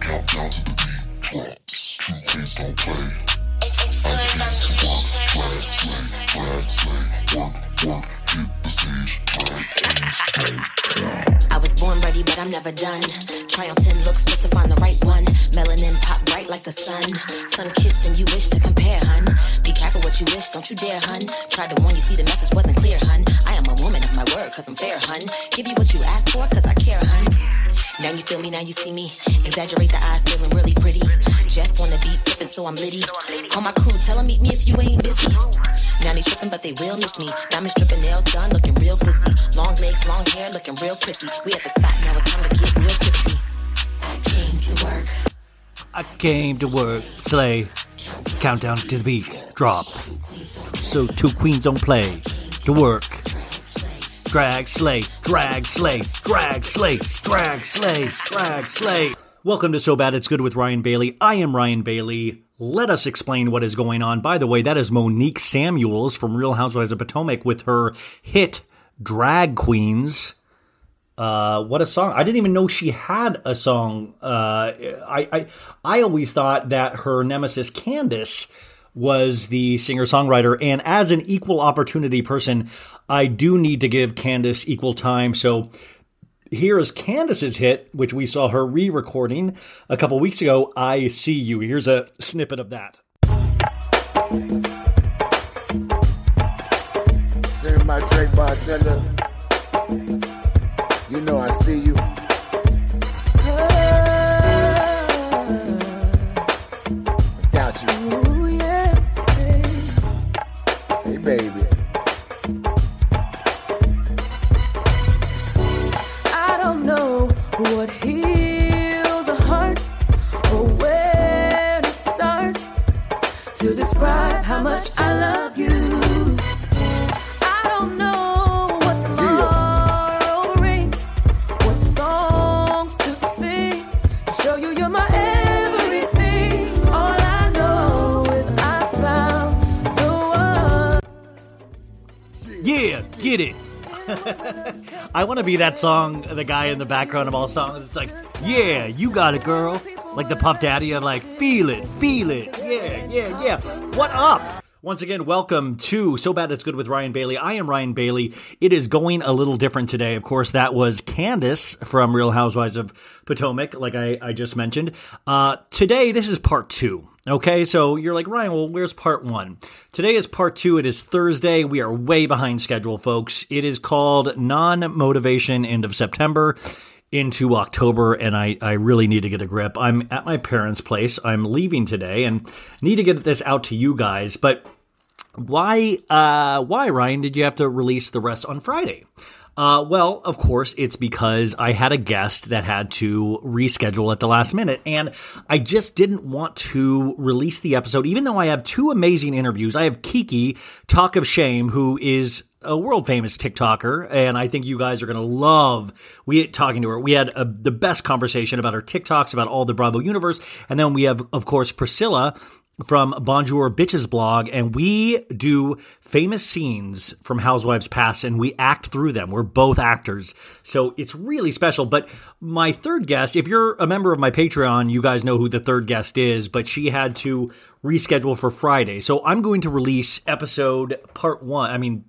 Countdown to the beat drops. True kids don't play. I came to work. Drag, slay, drag, slay. Work, work, hit the stage. Drag queens I was born ready, but I'm never done. Try on 10 looks just to find the right one. Melanin pop bright like the sun. Sun kissed and you wish to compare, hun. Be careful what you wish, don't you dare, hun. Tried to warn you, see the message wasn't clear, hun. I am a woman of my word, cause I'm fair, hun. Give you what you asked for, cause I care, hun. Now you feel me, now you see me. Exaggerate the eyes, feeling really pretty. Jeff on the beat, flipping, so I'm litty. Call my crew, tell 'em meet me if you ain't busy. Now they tripping, but they will miss me. Diamonds dripping, nails done, looking real glitzy. Long legs, long hair, looking real pretty. We at the spot, now it's time to get real tipsy. I came to work. I came to work, slay, countdown to the beat, drop. So two queens don't play, to work. Drag, slay, drag, slay, drag, slay, drag, slay, drag, slay. Welcome to So Bad It's Good with Ryan Bailey. I am Ryan Bailey. Let us explain what is going on. By the way, that is Monique Samuels from Real Housewives of Potomac with her hit Drag Queens. Uh, what a song! I didn't even know she had a song. Uh, I, I I always thought that her nemesis Candiace was the singer songwriter, and as an equal opportunity person, I do need to give Candiace equal time. So here is Candiace's hit, which we saw her re-recording a couple weeks ago. I see you. Here's a snippet of that. My Drake bartender. Want to be that song, the guy in the background of all songs. It's like, yeah, you got it, girl. Like the Puff Daddy, I'm like, feel it, feel it. Yeah, yeah, yeah. What up? Once again, welcome to So Bad It's Good with Ryan Bailey. I am Ryan Bailey. It is going a little different today. Of course, that was Candiace from Real Housewives of Potomac, like I, I just mentioned. Uh, today, this is part two. Okay, so you're like, Ryan, well, where's part one? Today is part two. It is Thursday. We are way behind schedule, folks. It is called Non Motivation End of September into October, and I, I really need to get a grip. I'm at my parents' place. I'm leaving today and need to get this out to you guys. But why, uh, why, Ryan, did you have to release the rest on Friday? Uh, well, of course, it's because I had a guest that had to reschedule at the last minute, and I just didn't want to release the episode, even though I have two amazing interviews. I have Kiki, Talk of Shame, who is a world famous TikToker, and I think you guys are going to love we talking to her. We had a, the best conversation about her TikToks, about all the Bravo universe, and then we have, of course, Priscilla from Bonjour Bitches blog, and we do famous scenes from Housewives Past, and we act through them. We're both actors, so it's really special. But my third guest, if you're a member of my Patreon, you guys know who the third guest is, but she had to reschedule for Friday, so I'm going to release episode part one. I mean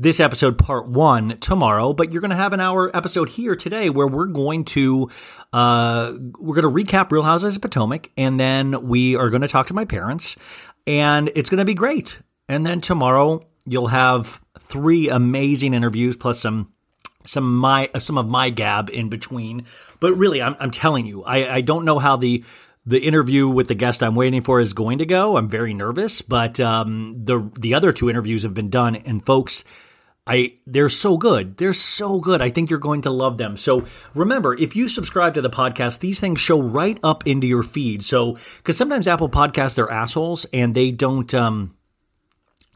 this episode part one tomorrow, but you're going to have an hour episode here today where we're going to uh, we're going to recap Real Housewives of Potomac, and then we are going to talk to my parents, and it's going to be great. And then tomorrow you'll have three amazing interviews plus some some my some of my gab in between. But really, I'm I'm telling you, I I don't know how the the interview with the guest I'm waiting for is going to go. I'm very nervous, but um, the the other two interviews have been done, and folks I they're so good. They're so good. I think you're going to love them. So remember, if you subscribe to the podcast, these things show right up into your feed. So because sometimes Apple Podcasts they're assholes and they don't um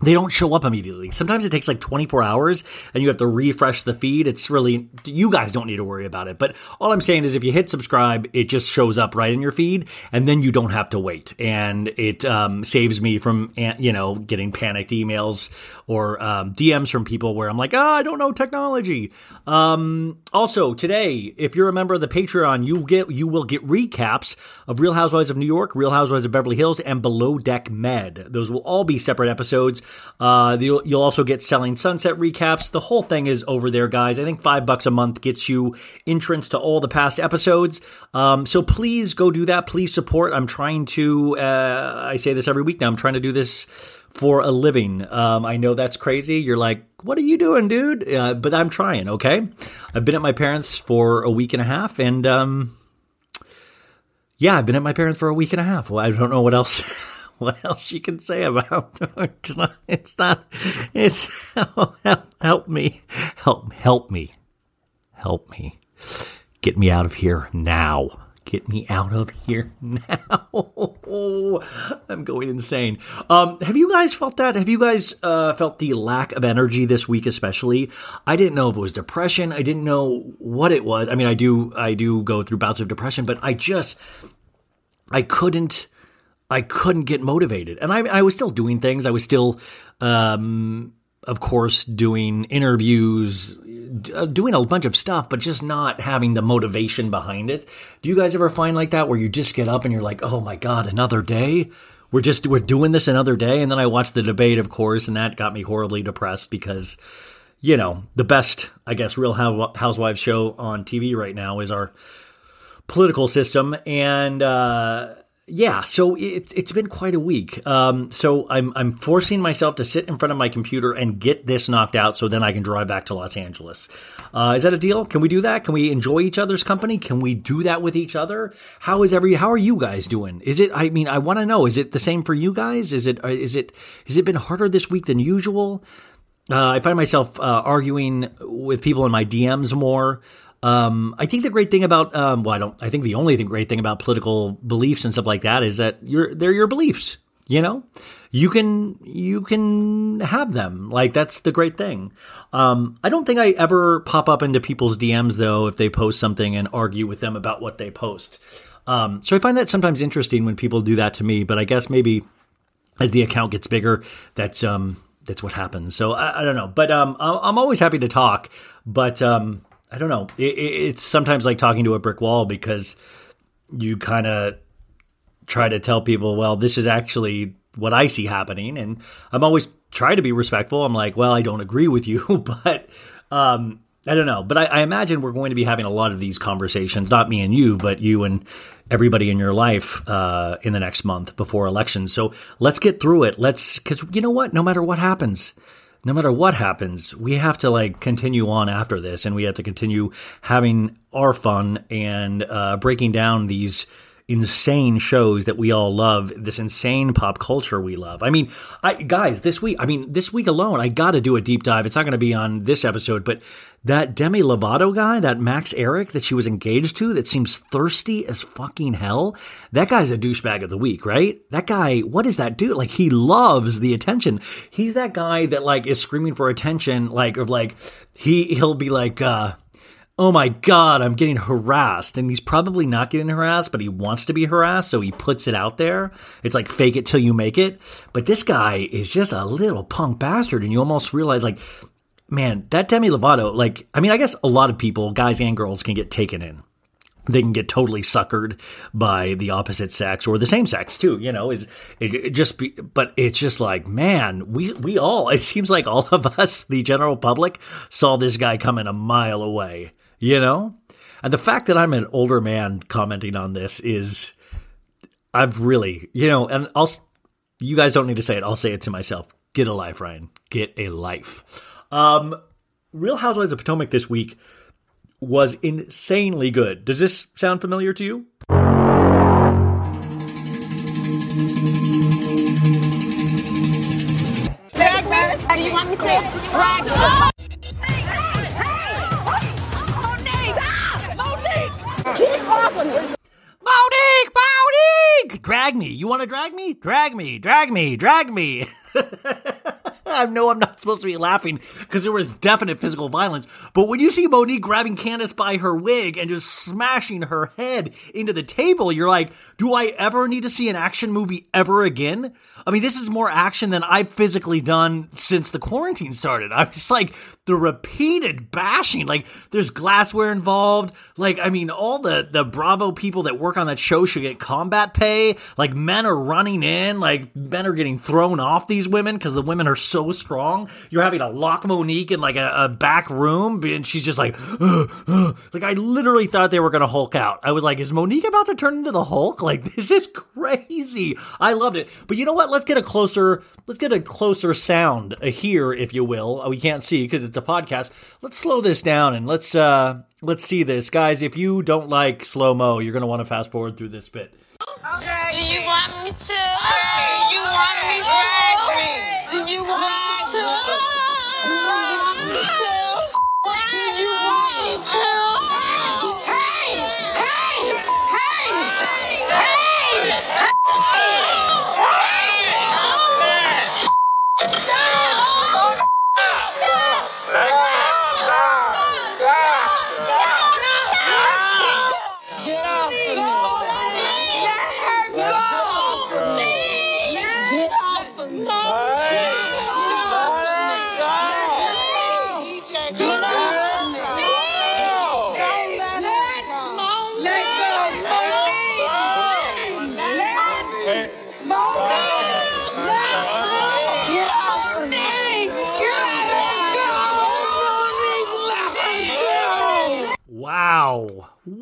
they don't show up immediately. Sometimes it takes like 24 hours and you have to refresh the feed. It's really, you guys don't need to worry about it. But all I'm saying is if you hit subscribe, it just shows up right in your feed and then you don't have to wait. And it um, saves me from, you know, getting panicked emails or um, DMs from people where I'm like, ah, oh, I don't know technology. Um, also, today, if you're a member of the Patreon, you get you will get recaps of Real Housewives of New York, Real Housewives of Beverly Hills, and Below Deck Med. Those will all be separate episodes. Uh, you'll, you'll also get Selling Sunset recaps. The whole thing is over there, guys. I think five bucks a month gets you entrance to all the past episodes. Um, so please go do that. Please support. I'm trying to. Uh, I say this every week now. I'm trying to do this for a living. Um, I know that's crazy. You're like, what are you doing, dude? Uh, but I'm trying. Okay, I've been at my parents for a week and a half, and um, yeah, I've been at my parents for a week and a half. Well, I don't know what else. what else you can say about it's not it's help, help me help help me help me get me out of here now. Get me out of here now. I'm going insane. Um, have you guys felt that? Have you guys uh, felt the lack of energy this week especially? I didn't know if it was depression. I didn't know what it was. I mean i do i do go through bouts of depression but i just i couldn't I couldn't get motivated. And I, I was still doing things. I was still, um, of course, doing interviews, uh, doing a bunch of stuff, but just not having the motivation behind it. Do you guys ever find like that where you just get up and you're like, oh my God, another day? We're just, we're doing this another day. And then I watched the debate, of course, and that got me horribly depressed because, you know, the best, I guess, Real Housewives show on TV right now is our political system. And, uh, yeah, so it, it's been quite a week. Um, so I'm I'm forcing myself to sit in front of my computer and get this knocked out, so then I can drive back to Los Angeles. Uh, is that a deal? Can we do that? Can we enjoy each other's company? Can we do that with each other? How is every? How are you guys doing? Is it? I mean, I want to know. Is it the same for you guys? Is it? Uh, it? Has it been harder this week than usual? Uh, I find myself uh, arguing with people in my DMs more. Um, I think the great thing about um, well, I don't. I think the only thing, great thing about political beliefs and stuff like that is that you're they're your beliefs. You know, you can you can have them. Like that's the great thing. Um, I don't think I ever pop up into people's DMs though if they post something and argue with them about what they post. Um, so I find that sometimes interesting when people do that to me. But I guess maybe as the account gets bigger, that's um, that's what happens. So I, I don't know, but um, I'm always happy to talk. But I don't know. It, it's sometimes like talking to a brick wall because you kind of try to tell people, well, this is actually what I see happening, and I'm always try to be respectful. I'm like, well, I don't agree with you, but um, I don't know. But I, I, imagine we're going to be having a lot of these conversations, not me and you, but you and everybody in your life uh, in the next month before elections. So let's get through it. Let's, because you know what? No matter what happens, no matter what happens, we have to like continue on after this and we have to continue having our fun and uh, breaking down these insane shows that we all love, this insane pop culture we love. I mean, I guys, this week, I mean, this week alone, I got to do a deep dive. It's not going to be on this episode, but that Demi Lovato guy, that Max Ehrich that she was engaged to, that seems thirsty as fucking hell. That guy's a douchebag of the week, right? That guy, what is that dude? Like, he loves the attention. He's that guy that like is screaming for attention, like, or like, he, he'll be like, uh, oh my God, I'm getting harassed. And he's probably not getting harassed, but he wants to be harassed. So he puts it out there. It's like fake it till you make it. But this guy is just a little punk bastard. And you almost realize, like, man, that Demi Lovato, like, I mean, I guess a lot of people, guys and girls, can get taken in. they can get totally suckered by the opposite sex or the same sex too you know is it, it just be but it's just like man we we all it seems like all of us the general public saw this guy coming a mile away you know and the fact that i'm an older man commenting on this is i've really you know and i'll you guys don't need to say it i'll say it to myself get a life ryan get a life um real housewives of potomac this week was insanely good. Does this sound familiar to you? Drag me? Do you want me to drag Monique, Monique, drag me. You want to drag me? Drag me, drag me, drag me. I know I'm not supposed to be laughing because there was definite physical violence. But when you see Monique grabbing Candiace by her wig and just smashing her head into the table, you're like, do I ever need to see an action movie ever again? I mean, this is more action than I've physically done since the quarantine started. I'm just like, the repeated bashing, like, there's glassware involved. Like, I mean, all the, the Bravo people that work on that show should get combat pay. Like, men are running in, like, men are getting thrown off these women because the women are so strong. You're having to lock Monique in like a, a back room, and she's just like, "Ugh, ugh." like I literally thought they were gonna Hulk out. I was like, is Monique about to turn into the Hulk? Like this is crazy. I loved it. But you know what? Let's get a closer, let's get a closer sound uh, here, if you will. Uh, We can't see because it's a podcast. Let's slow this down and let's uh let's see this, guys. If you don't like slow mo, you're gonna want to fast forward through this bit. Okay. Do you want me to? Do you want me to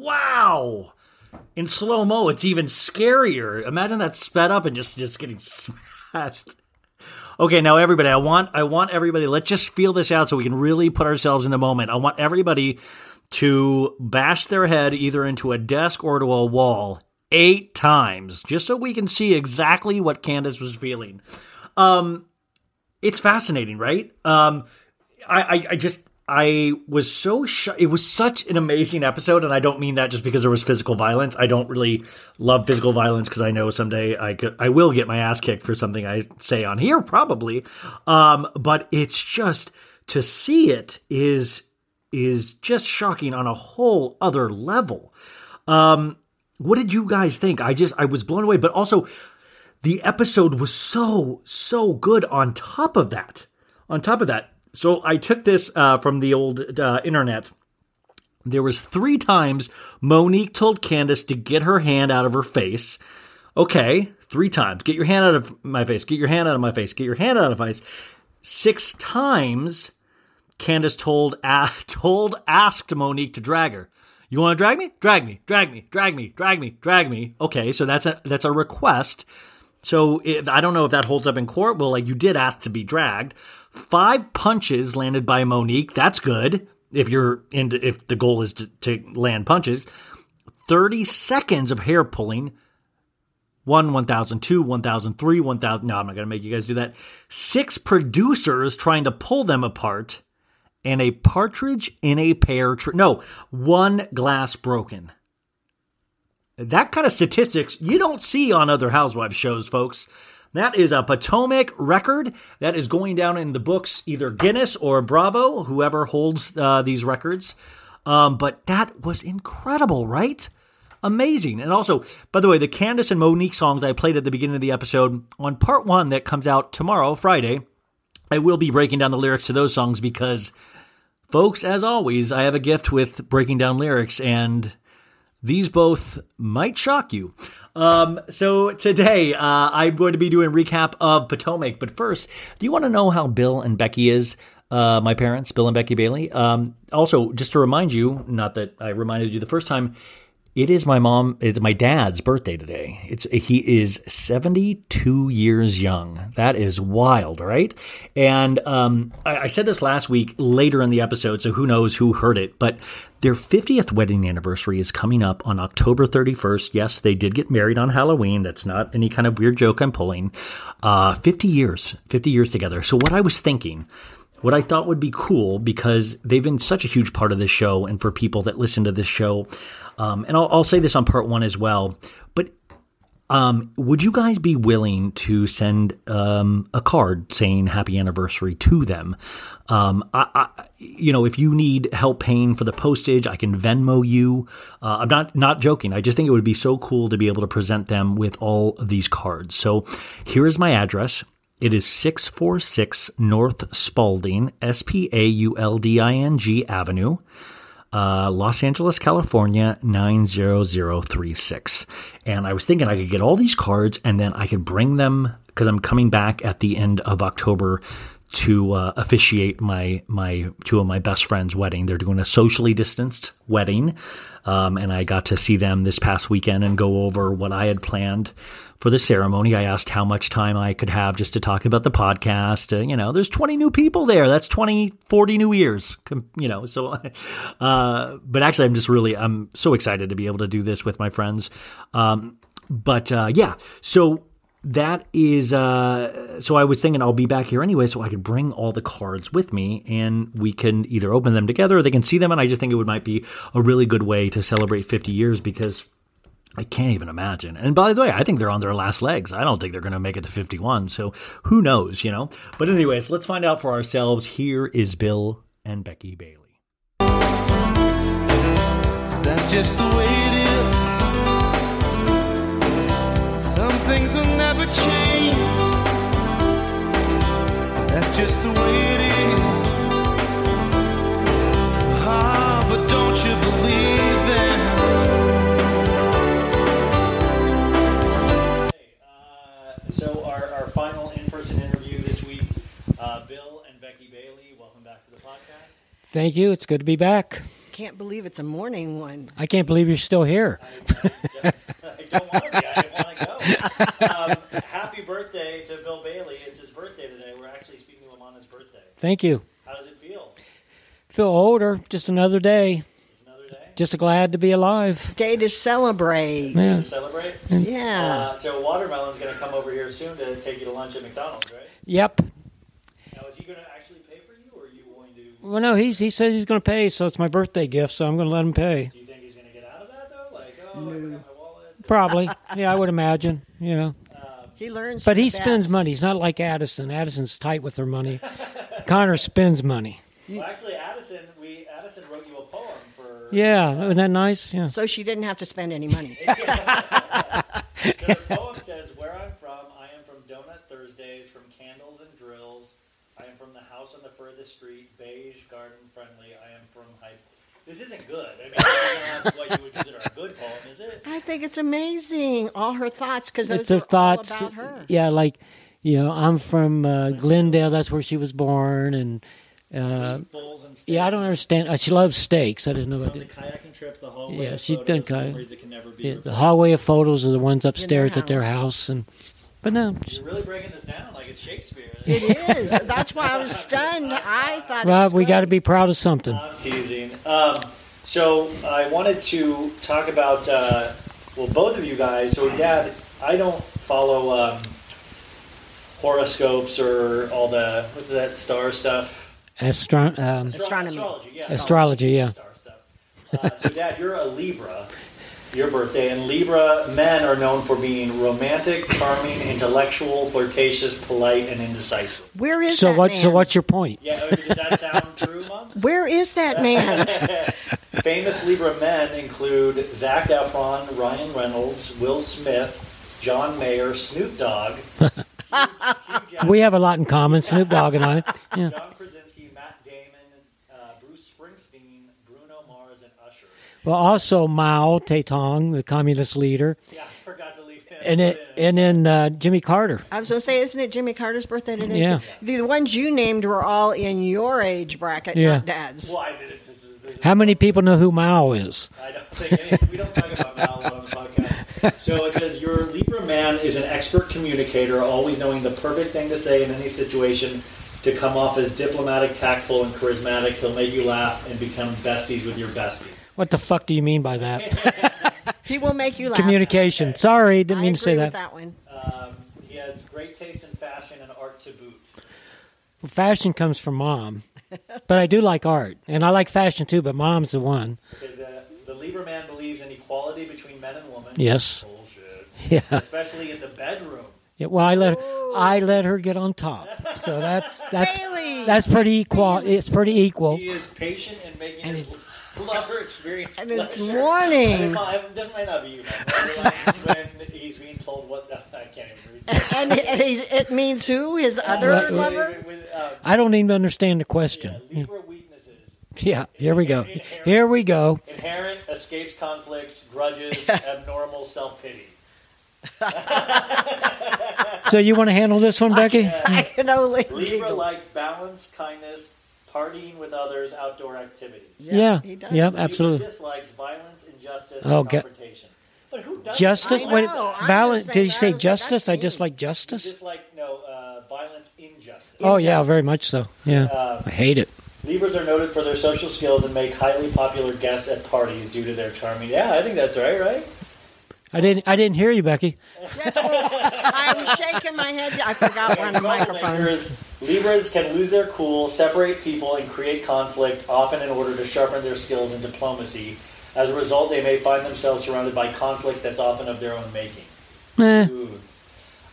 Wow. In slow mo, it's even scarier. Imagine that sped up and just just getting smashed. Okay, now everybody, I want I want everybody, let's just feel this out so we can really put ourselves in the moment. I want everybody to bash their head either into a desk or to a wall eight times, just so we can see exactly what Candiace was feeling. Um it's fascinating, right? Um I, I, I just I was so sh- it was such an amazing episode, and I don't mean that just because there was physical violence. I don't really love physical violence because I know someday I could I will get my ass kicked for something I say on here probably. Um, but it's just to see it is is just shocking on a whole other level. Um, what did you guys think? I just I was blown away, but also the episode was so so good on top of that on top of that so i took this uh, from the old uh, internet. There was three times monique told candiace to get her hand out of her face. Okay three times. Get your hand out of my face. Get your hand out of my face. Get your hand out of my face. Six times candiace told uh, told asked monique to drag her. You want to drag me? Drag me. Drag me. Drag me. Drag me. Drag me. Okay so that's a that's a request so if, I don't know if that holds up in court. Well, like you did ask to be dragged. Five punches landed by Monique. That's good. If you're into, if the goal is to, to land punches. 30 seconds of hair pulling. One, 1002, 1003, 1000. No, I'm not going to make you guys do that. Six producers trying to pull them apart. And a partridge in a pear tree. No, one glass broken that kind of statistics you don't see on other housewives shows, folks. That is a Potomac record that is going down in the books, either Guinness or Bravo, whoever holds uh, these records. Um, but that was incredible, right? Amazing. And also, by the way, the Candiace and Monique songs I played at the beginning of the episode on part one that comes out tomorrow, Friday, I will be breaking down the lyrics to those songs because, folks, as always, I have a gift with breaking down lyrics and these both might shock you. Um, so today, uh, I'm going to be doing recap of Potomac. But first, do you want to know how Bill and Becky is? Uh, my parents, Bill and Becky Bailey. Um, also, just to remind you, not that I reminded you the first time, it is my mom. It's my dad's birthday today. It's he is seventy two years young. That is wild, right? And um, I, I said this last week, later in the episode, so who knows who heard it? But their fiftieth wedding anniversary is coming up on October thirty first. Yes, they did get married on Halloween. That's not any kind of weird joke I'm pulling. Uh, fifty years, fifty years together. So what I was thinking what I thought would be cool because they've been such a huge part of this show and for people that listen to this show. Um, and I'll, I'll, say this on part one as well, but um, would you guys be willing to send um, a card saying happy anniversary to them? Um, I, I, you know, if you need help paying for the postage, I can Venmo you. Uh, I'm not not joking. I just think it would be so cool to be able to present them with all these cards. So here is my address. It is 646 North Spaulding, S P A U L D I N G Avenue, uh, Los Angeles, California, 90036. And I was thinking I could get all these cards and then I could bring them because I'm coming back at the end of October to uh, officiate my my two of my best friends' wedding. They're doing a socially distanced wedding, um, and I got to see them this past weekend and go over what I had planned for the ceremony. I asked how much time I could have just to talk about the podcast. Uh, you know, there's 20 new people there. That's 20, 40 new years. You know, so, uh, but actually, I'm just really, I'm so excited to be able to do this with my friends. Um, but uh, yeah, so that is uh so i was thinking i'll be back here anyway so i could bring all the cards with me and we can either open them together or they can see them and i just think it would might be a really good way to celebrate 50 years because I can't even imagine. And by the way, I think they're on their last legs. I don't think they're going to make it to 51. So who knows, you know? But, anyways, let's find out for ourselves. Here is Bill and Becky Bailey. That's just the way it is. Some things will never change. That's just the way it is. Ah, but don't you believe them? So our, our final in-person interview this week, uh, Bill and Becky Bailey, welcome back to the podcast. Thank you. It's good to be back. Can't believe it's a morning one. I can't believe you're still here. I don't want to be. I didn't want to go. Um, happy birthday to Bill Bailey. It's his birthday today. We're actually speaking to him on his birthday. Thank you. How does it feel? Feel older. Just another day. Just another day Just glad to be alive. Day to celebrate. Yeah. to celebrate. Yeah. Uh, so Watermelon's going to come over here soon to take you to lunch at McDonald's, right? Yep. Now, is he going to actually pay for you, or are you going to? Well, no, he's he says he's going to pay, so it's my birthday gift, so I'm going to let him pay. Do you think he's going to get out of that though? Like, oh, I forgot my wallet. Probably. Yeah, I would imagine. You know, he learns. but he the spends money. He's not like Addison. Addison's tight with her money. Connor spends money. Well, actually, Addison, we Addison wrote you a poem for. Yeah, isn't that nice? Yeah. So she didn't have to spend any money. So the poem says, "Where I'm from, I am from Donut Thursdays, from candles and drills. I am from the house on the furthest street, beige, garden friendly. I am from Hype." This isn't good. I mean, it's not what you would consider a good poem, is it? I think it's amazing. All her thoughts, because those it's her are thoughts. all about her. Yeah, like you know, I'm from uh, Glendale. That's where she was born, and uh, and yeah, I don't understand. Uh, she loves steaks. I didn't know. About the kayaking trip, the hallway. Yeah, of she's photos, done kayak- memories that can never be Yeah, the hallway of photos are the ones upstairs their at their house. house, and but no, You're really breaking this down like it's Shakespeare. It is. That's why I was stunned. I thought. it Rob, was we got to be proud of something. I'm teasing. Um, so I wanted to talk about uh, well, both of you guys. So, Dad, I don't follow um, horoscopes or all the what's that star stuff. Astro- um, Astronomy. astrology, yeah, Astrology, yeah. Star stuff. Uh, so, Dad, you're a Libra. Your birthday, and Libra men are known for being romantic, charming, intellectual, flirtatious, polite, and indecisive. Where is so that what? man? So what's your point? Yeah, does that sound true, Mom? Where is that man? Famous Libra men include Zac Efron, Ryan Reynolds, Will Smith, John Mayer, Snoop Dogg, Hugh, Hugh We have a lot in common, Snoop Dogg and I. Yeah. John Krasinski, Matt Damon, uh, Bruce Springsteen, Bruno Mars, and Usher. Well, also Mao Zedong, the communist leader, Yeah, I forgot to leave him. and it, and then uh, Jimmy Carter. I was going to say, isn't it Jimmy Carter's birthday today? Yeah. too? The ones you named were all in your age bracket, Yeah. not Dad's. Well, I did it. This is, this is How many people know who Mao is? I don't think any, we don't talk about Mao a lot on the podcast. So it says your Libra man is an expert communicator, always knowing the perfect thing to say in any situation to come off as diplomatic, tactful, and charismatic. He'll make you laugh and become besties with your bestie. What the fuck do you mean by that? He will make you laugh. Communication. Sorry, didn't I mean to say agree that. that one. Um, he has great taste in fashion and art to boot. Well, fashion comes from mom, but I do like art, and I like fashion too. But mom's the one. The, the Libra man believes in equality between men and women. Yes. Bullshit. Yeah. Especially in the bedroom. Yeah, well, I let I let her get on top, so that's that's that's pretty equal. It's pretty equal. He is patient in making his lover experience And it's pleasure. morning. And it This might not be you, man. I realize when he's being told what I can't even read. and and he's, it means who? His other Right. lover? I don't even understand the question. Yeah, here we go. Here we go. Inherent escapes conflicts, grudges, abnormal self pity. So you want to handle this one, Becky? I can only Libra giggle. likes balance, kindness, partying with others, outdoor activities. Yeah, he does. yeah, Libra absolutely. dislikes violence, injustice, Oh, and ga- confrontation. But who does Justice? Wait, Val- did you say that? justice? I dislike justice. Dislike no uh, violence, injustice. Oh yeah, very much so. Yeah, Uh, I hate it. Libras are noted for their social skills and make highly popular guests at parties due to their charming. Yeah, I think that's right, right? I didn't. I didn't hear you, Becky. That's what I'm shaking my head. I forgot one microphone. Libras, Libras can lose their cool, separate people, and create conflict, often in order to sharpen their skills in diplomacy. As a result, they may find themselves surrounded by conflict that's often of their own making. Eh, Ooh.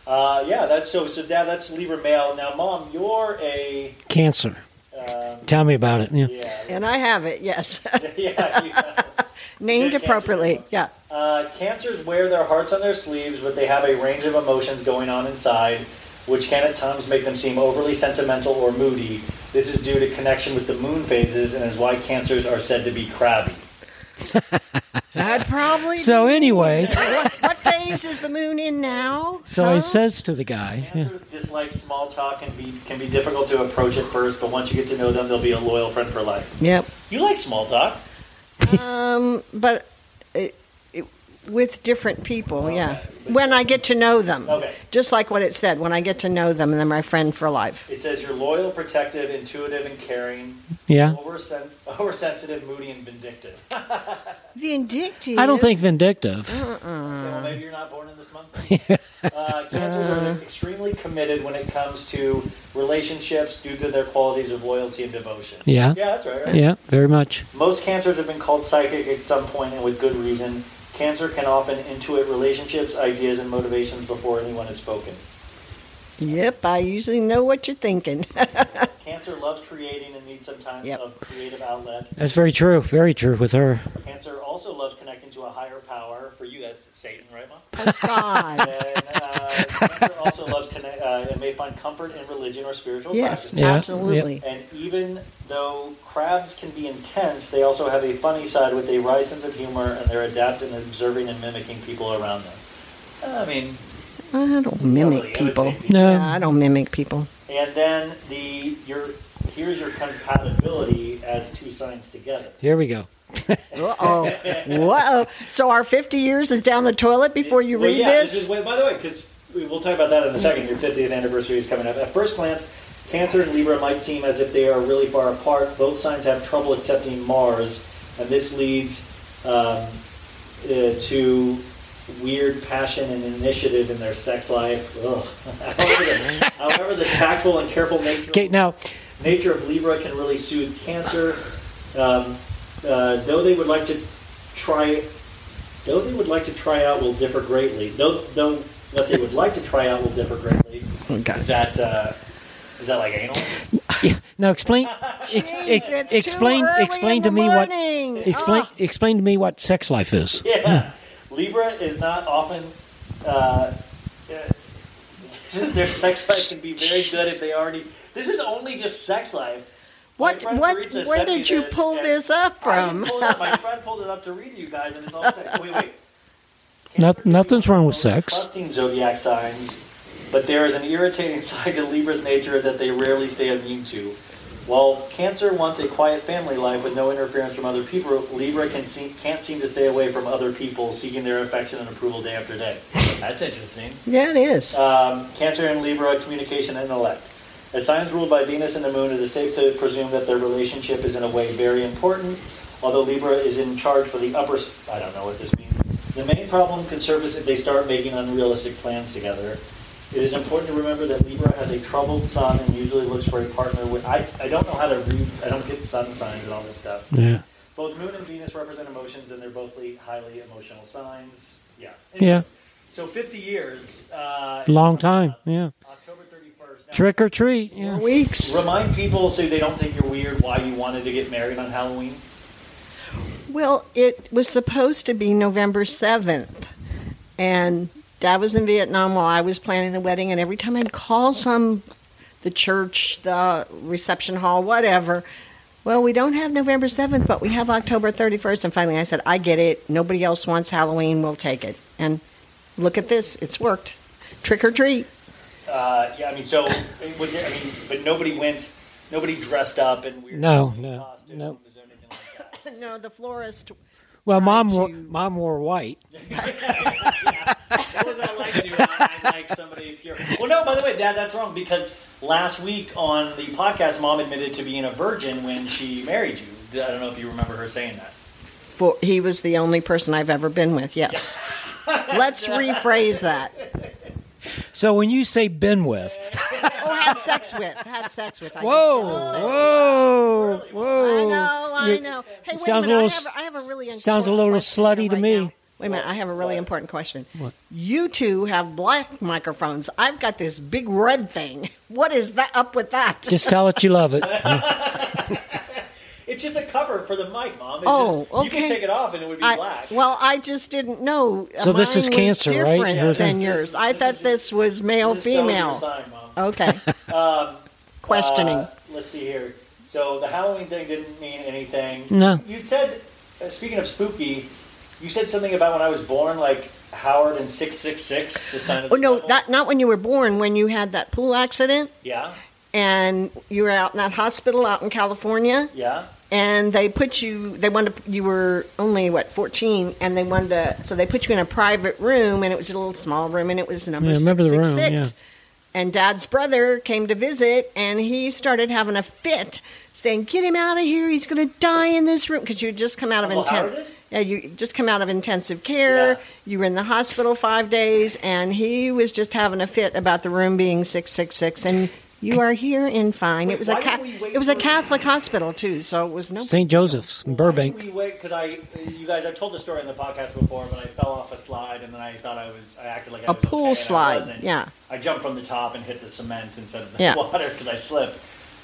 Uh, yeah, that's so. So, Dad, that's Libra male. Now, Mom, you're a cancer. um, Tell me about it. Yeah. And I have it, yes. yeah. you- Named Good cancer. appropriately. Yeah. Uh, cancers wear their hearts on their sleeves, but they have a range of emotions going on inside, which can at times make them seem overly sentimental or moody. This is due to connection with the moon phases and is why cancers are said to be crabby. I'd probably. So anyway, what, what phase is the moon in now? so Huh? he says to the guy, yeah. Dislike small talk and be can be difficult to approach at first, but once you get to know them, they'll be a loyal friend for life. Yep. You like small talk? Um, but it, it, with different people, yeah. When I get to know them. Okay. Just like what it said, when I get to know them, and they're my friend for life. It says you're loyal, protective, intuitive, and caring. Yeah. Oversen- oversensitive, moody, and vindictive. Vindictive. I don't think vindictive. Okay, well, maybe you're not born in this month. uh, cancers are extremely committed when it comes to relationships due to their qualities of loyalty and devotion. Yeah. Yeah, that's right. right? Yeah, very much. Most cancers have been called psychic at some point and with good reason. Cancer can often intuit relationships, ideas, and motivations before anyone has spoken. Yep, I usually know what you're thinking. Cancer loves creating and needs some time Yep. of creative outlet. That's very true. Very true with her. Cancer also loves connecting to a higher power. For you, that's Satan, right, Mom? That's God. And, uh, also loves connect, uh, and may find comfort in religion or spiritual yes, practices. Yeah, absolutely. And even though crabs can be intense, they also have a funny side with a wry sense of humor, and they're adept in observing and mimicking people around them. I mean, I don't mimic really people. people. No. Yeah, I don't mimic people. and then the your here's your compatibility as two signs together. Here we go. Uh-oh. Whoa. So our 50 years is down the toilet before you Well, read yeah, this? is, wait, by the way, because we'll talk about that in a second. Your 50th anniversary is coming up. At first glance, Cancer and Libra might seem as if they are really far apart. Both signs have trouble accepting Mars, and this leads um, uh, to weird passion and initiative in their sex life. However, the, however, the tactful and careful nature Okay, now nature of Libra can really soothe Cancer. Um, uh, though they would like to try, though they would like to try out, will differ greatly. Though, though what they would like to try out will differ greatly. Okay. Is that uh, is that like anal? Yeah. Now explain. Ex, ex, Jeez, it's explain. Explain to the me what. Explain. Oh. Explain to me what sex life is. Yeah, Libra is not often. Uh, uh, this is their sex life can be very good if they already. This is only just sex life. What? What? Where did you this, pull and this up from? pulled it up. My friend pulled it up to read to you guys, and it's all set. Wait, wait. No, nothing's wrong with sex. Trusting zodiac signs, but there is an irritating side to Libra's nature that they rarely stay immune to. While Cancer wants a quiet family life with no interference from other people, Libra can see, can't seem to stay away from other people, seeking their affection and approval day after day. That's interesting. Yeah, it is. Um, Cancer and Libra, communication and intellect. As signs ruled by Venus and the Moon, it is safe to presume that their relationship is in a way very important. Although Libra is in charge for the upper, I don't know what this means. The main problem could surface if they start making unrealistic plans together. It is important to remember that Libra has a troubled sun and usually looks for a partner with. I, I don't know how to read. I don't get sun signs and all this stuff. Yeah. Both Moon and Venus represent emotions, and they're both highly emotional signs. Yeah. Yeah. So 50 years. Uh, Long time. Yeah. October 31st. Now, Trick or treat. Yeah. Weeks. Remind people so they don't think you're weird why you wanted to get married on Halloween. Well, it was supposed to be November 7th. And Dad was in Vietnam while I was planning the wedding. And every time I'd call some, the church, the reception hall, whatever, well, we don't have November 7th, but we have October 31st. And finally I said, I get it. Nobody else wants Halloween. We'll take it. And look at this. It's worked. Trick or treat. Uh, yeah, I mean, so it was it? I mean, but nobody went. Nobody dressed up in weird No, no, costumes no. or anything like that. no, the florist. Well, mom tried wore, mom wore white. That was I like to. I, I like somebody pure. Well, no. By the way, that that's wrong because last week on the podcast, mom admitted to being a virgin when she married you. I don't know if you remember her saying that. For, he was the only person I've ever been with, yes. Let's rephrase that. So when you say been with, Oh, had sex with. Had sex with. I whoa, whoa, whoa. I know, I You- know. Hey, wait sounds a minute. little I, have, I have a really sounds a little slutty to me. now. Wait a minute. I have a really important question. What? You two have black microphones. I've got this big red thing. What is that up with that? Just tell it you love it. It's just a cover for the mic, mom. It's Oh, just, You okay. can take it off and it would be I- black. well, I just didn't know. So this is Mine was cancer, right? different Yours- Than yours. I thought this was male, this female. sign, Mom. Okay. Um, Questioning. uh, let's see here. So the Halloween thing didn't mean anything. No. You said, uh, speaking of spooky, you said something about when I was born, like Howard and six six six, the sign of Oh no, devil. that not when you were born. When you had that pool accident Yeah, and you were out in that hospital out in California, yeah. And they put you. They wanted to, you were only what fourteen, and they wanted to. So they put you in a private room, and it was a little small room, and it was number Yeah, I remember the six room, six yeah. And Dad's brother came to visit, and he started having a fit, saying, "Get him out of here! He's going to die in this room." Because you just come out of oh, Uncle Howard intense. Yeah, you just come out of intensive care. Yeah. You were in the hospital five days, and he was just having a fit about the room being six six six. And you are here in fine. Wait, it was a ca- we it was a for- Catholic hospital too, so it was no. St. Joseph's in Burbank. We wait because I, you guys, I told the story in the podcast before, but I fell off a slide and then I thought I was, I acted like I A was pool okay, and I slide, yeah. I jumped from the top and hit the cement instead of the Yeah. water because I slipped.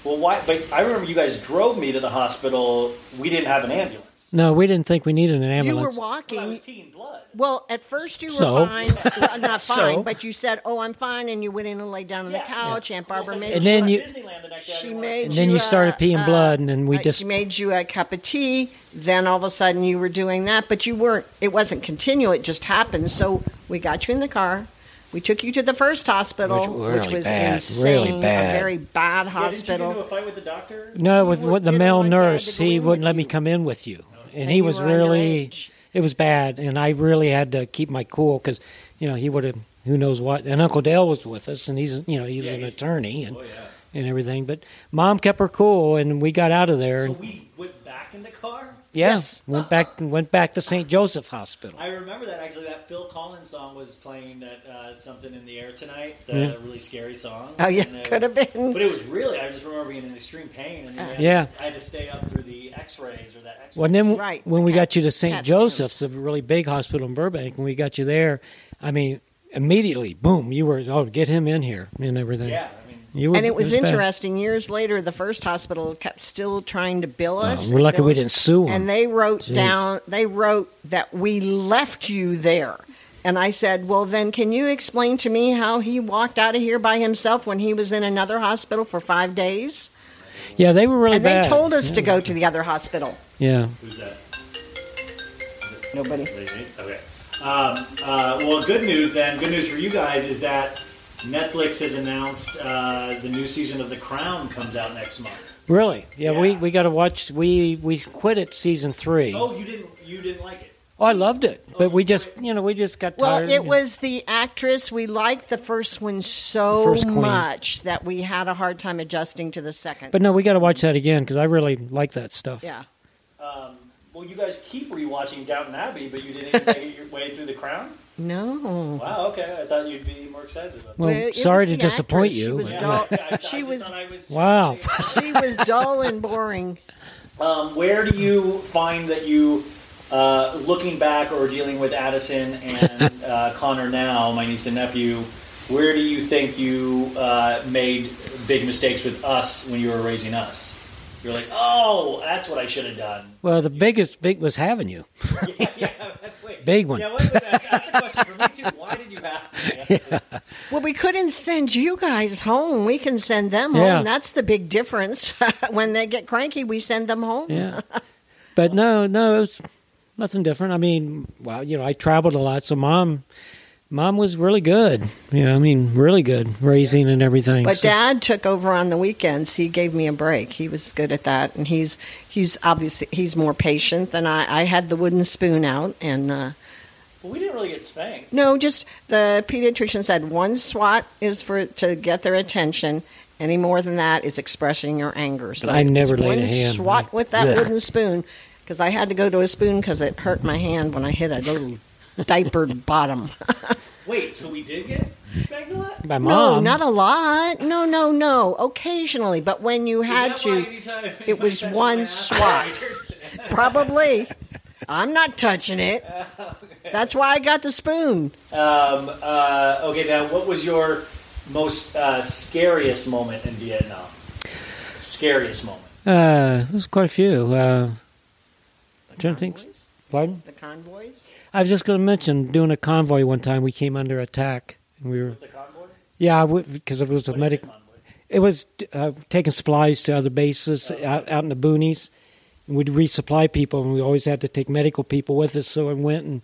Well, why? But I remember you guys drove me to the hospital. We didn't have an ambulance. No, we didn't think we needed an ambulance. You were ambulance. walking. I was peeing blood. Well, at first you were So? fine, well, not fine, but you said, "Oh, I'm fine," and you went in and laid down on the Yeah. couch. Aunt Barbara made And you. then you- Disneyland the next day. I she didn't wanna made And see then you a, started peeing uh, blood, and then we uh, just she made you a cup of tea. Then all of a sudden you were doing that, but you weren't. It wasn't continual. It just happened. So we got you in the car. We took you to the first hospital, Which which, really was bad, insane, really bad. a very bad Yeah, didn't you get hospital. into a fight with the doctor? no You with were- what the didn't male want Dad to nurse. go He in wouldn't with let me you. come in with you, and, And he was really. It was bad, and I really had to keep my cool because you know he would have who knows what. And Uncle Dale was with us, and he's you know he was Yeah, an attorney and Oh yeah. and everything. But mom kept her cool, and we got out of there. So we went back in the car. Yeah, Yes. went back went back to St. Joseph Hospital. I remember that actually. That Phil Collins song was playing that uh, something in the air tonight. The Yeah. really scary song. Oh yeah, it could have been. But it was really. I just remember being in extreme pain, and then had- Yeah. I had to stay up through the X-rays or that. X-ray. Well, then Right, when the we cat- got you to St. CAT scans. Joseph's, a really big hospital in Burbank, when we got you there, I mean, immediately, boom, you were, oh, get him in here and everything. yeah, I mean, You were, And it was bad. interesting. Years later, the first hospital kept still trying to bill us. we're lucky we didn't sue 'em. And they wrote Jeez. down. They wrote that we left you there. And I said, "Well, then, can you explain to me how he walked out of here by himself when he was in another hospital for five days?" Yeah, they were really and bad. they told us to go to the other hospital. Yeah. Who's that? Nobody. Okay. Um, uh, well, good news then. Good news for you guys is that Netflix has announced uh, the new season of The Crown comes out next month. Really? Yeah, we we got to watch. We we quit at season three. Oh, Oh, you didn't you didn't like it? Oh, I loved it, but we just you know we just got Well, tired. Well, it was the actress. We liked the first one so first much that we had a hard time adjusting to the second. But no, we got to watch that again because I really like that stuff. yeah. Um, well, you guys keep rewatching Downton Abbey, but you didn't make it your way through The Crown. No. Wow. Okay, I thought you'd be more excited about. Well, Well, sorry to disappoint actress. She you. was but- dull. I- I She just was. was- Wow. She was dull and boring. Um, where do you find that you, uh, looking back or dealing with Addison and uh, Connor now, my niece and nephew, where do you think you uh, made big mistakes with us when you were raising us? You're like, oh, that's what I should have done. Well, the biggest big was having you. yeah, yeah. Wait, Big one. Yeah, wait, wait, that's a question for me too. Why did you have me? Well, we couldn't send you guys home. We can send them home. That's the big difference. when they get cranky, we send them home. Yeah. but no, no, it was nothing different. I mean, well, you know, I traveled a lot, so mom, mom was really good. You know, I mean, really good raising and everything. But So- Dad took over on the weekends. He gave me a break. He was good at that, and he's he's obviously he's more patient than I. I had the wooden spoon out, and uh, well, we didn't really get spanked. no, just the pediatrician said one swat is for to get their attention. Any more than that is expressing your anger. So I never it's laid a hand. swat with that Ugh. wooden spoon because I had to go to a spoon because it hurt my hand when I hit a little diapered bottom. Wait, so we did get spanked a lot? My No, mom. not a lot. No, no, no. Occasionally, but when you had Is that why to, it was one my swat. Probably. I'm not touching it. That's why I got the spoon. Um, uh, okay, now what was your most uh, scariest moment in Vietnam? Scariest moment. Uh, there's quite a few. Uh, I'm trying to think. Pardon? The convoys. I was just going to mention doing a convoy one time. We came under attack, and we were. What's a convoy? Yeah, because it was a medic. It was uh, taking supplies to other bases out, out in the boonies. And we'd resupply people, and we always had to take medical people with us. So I went and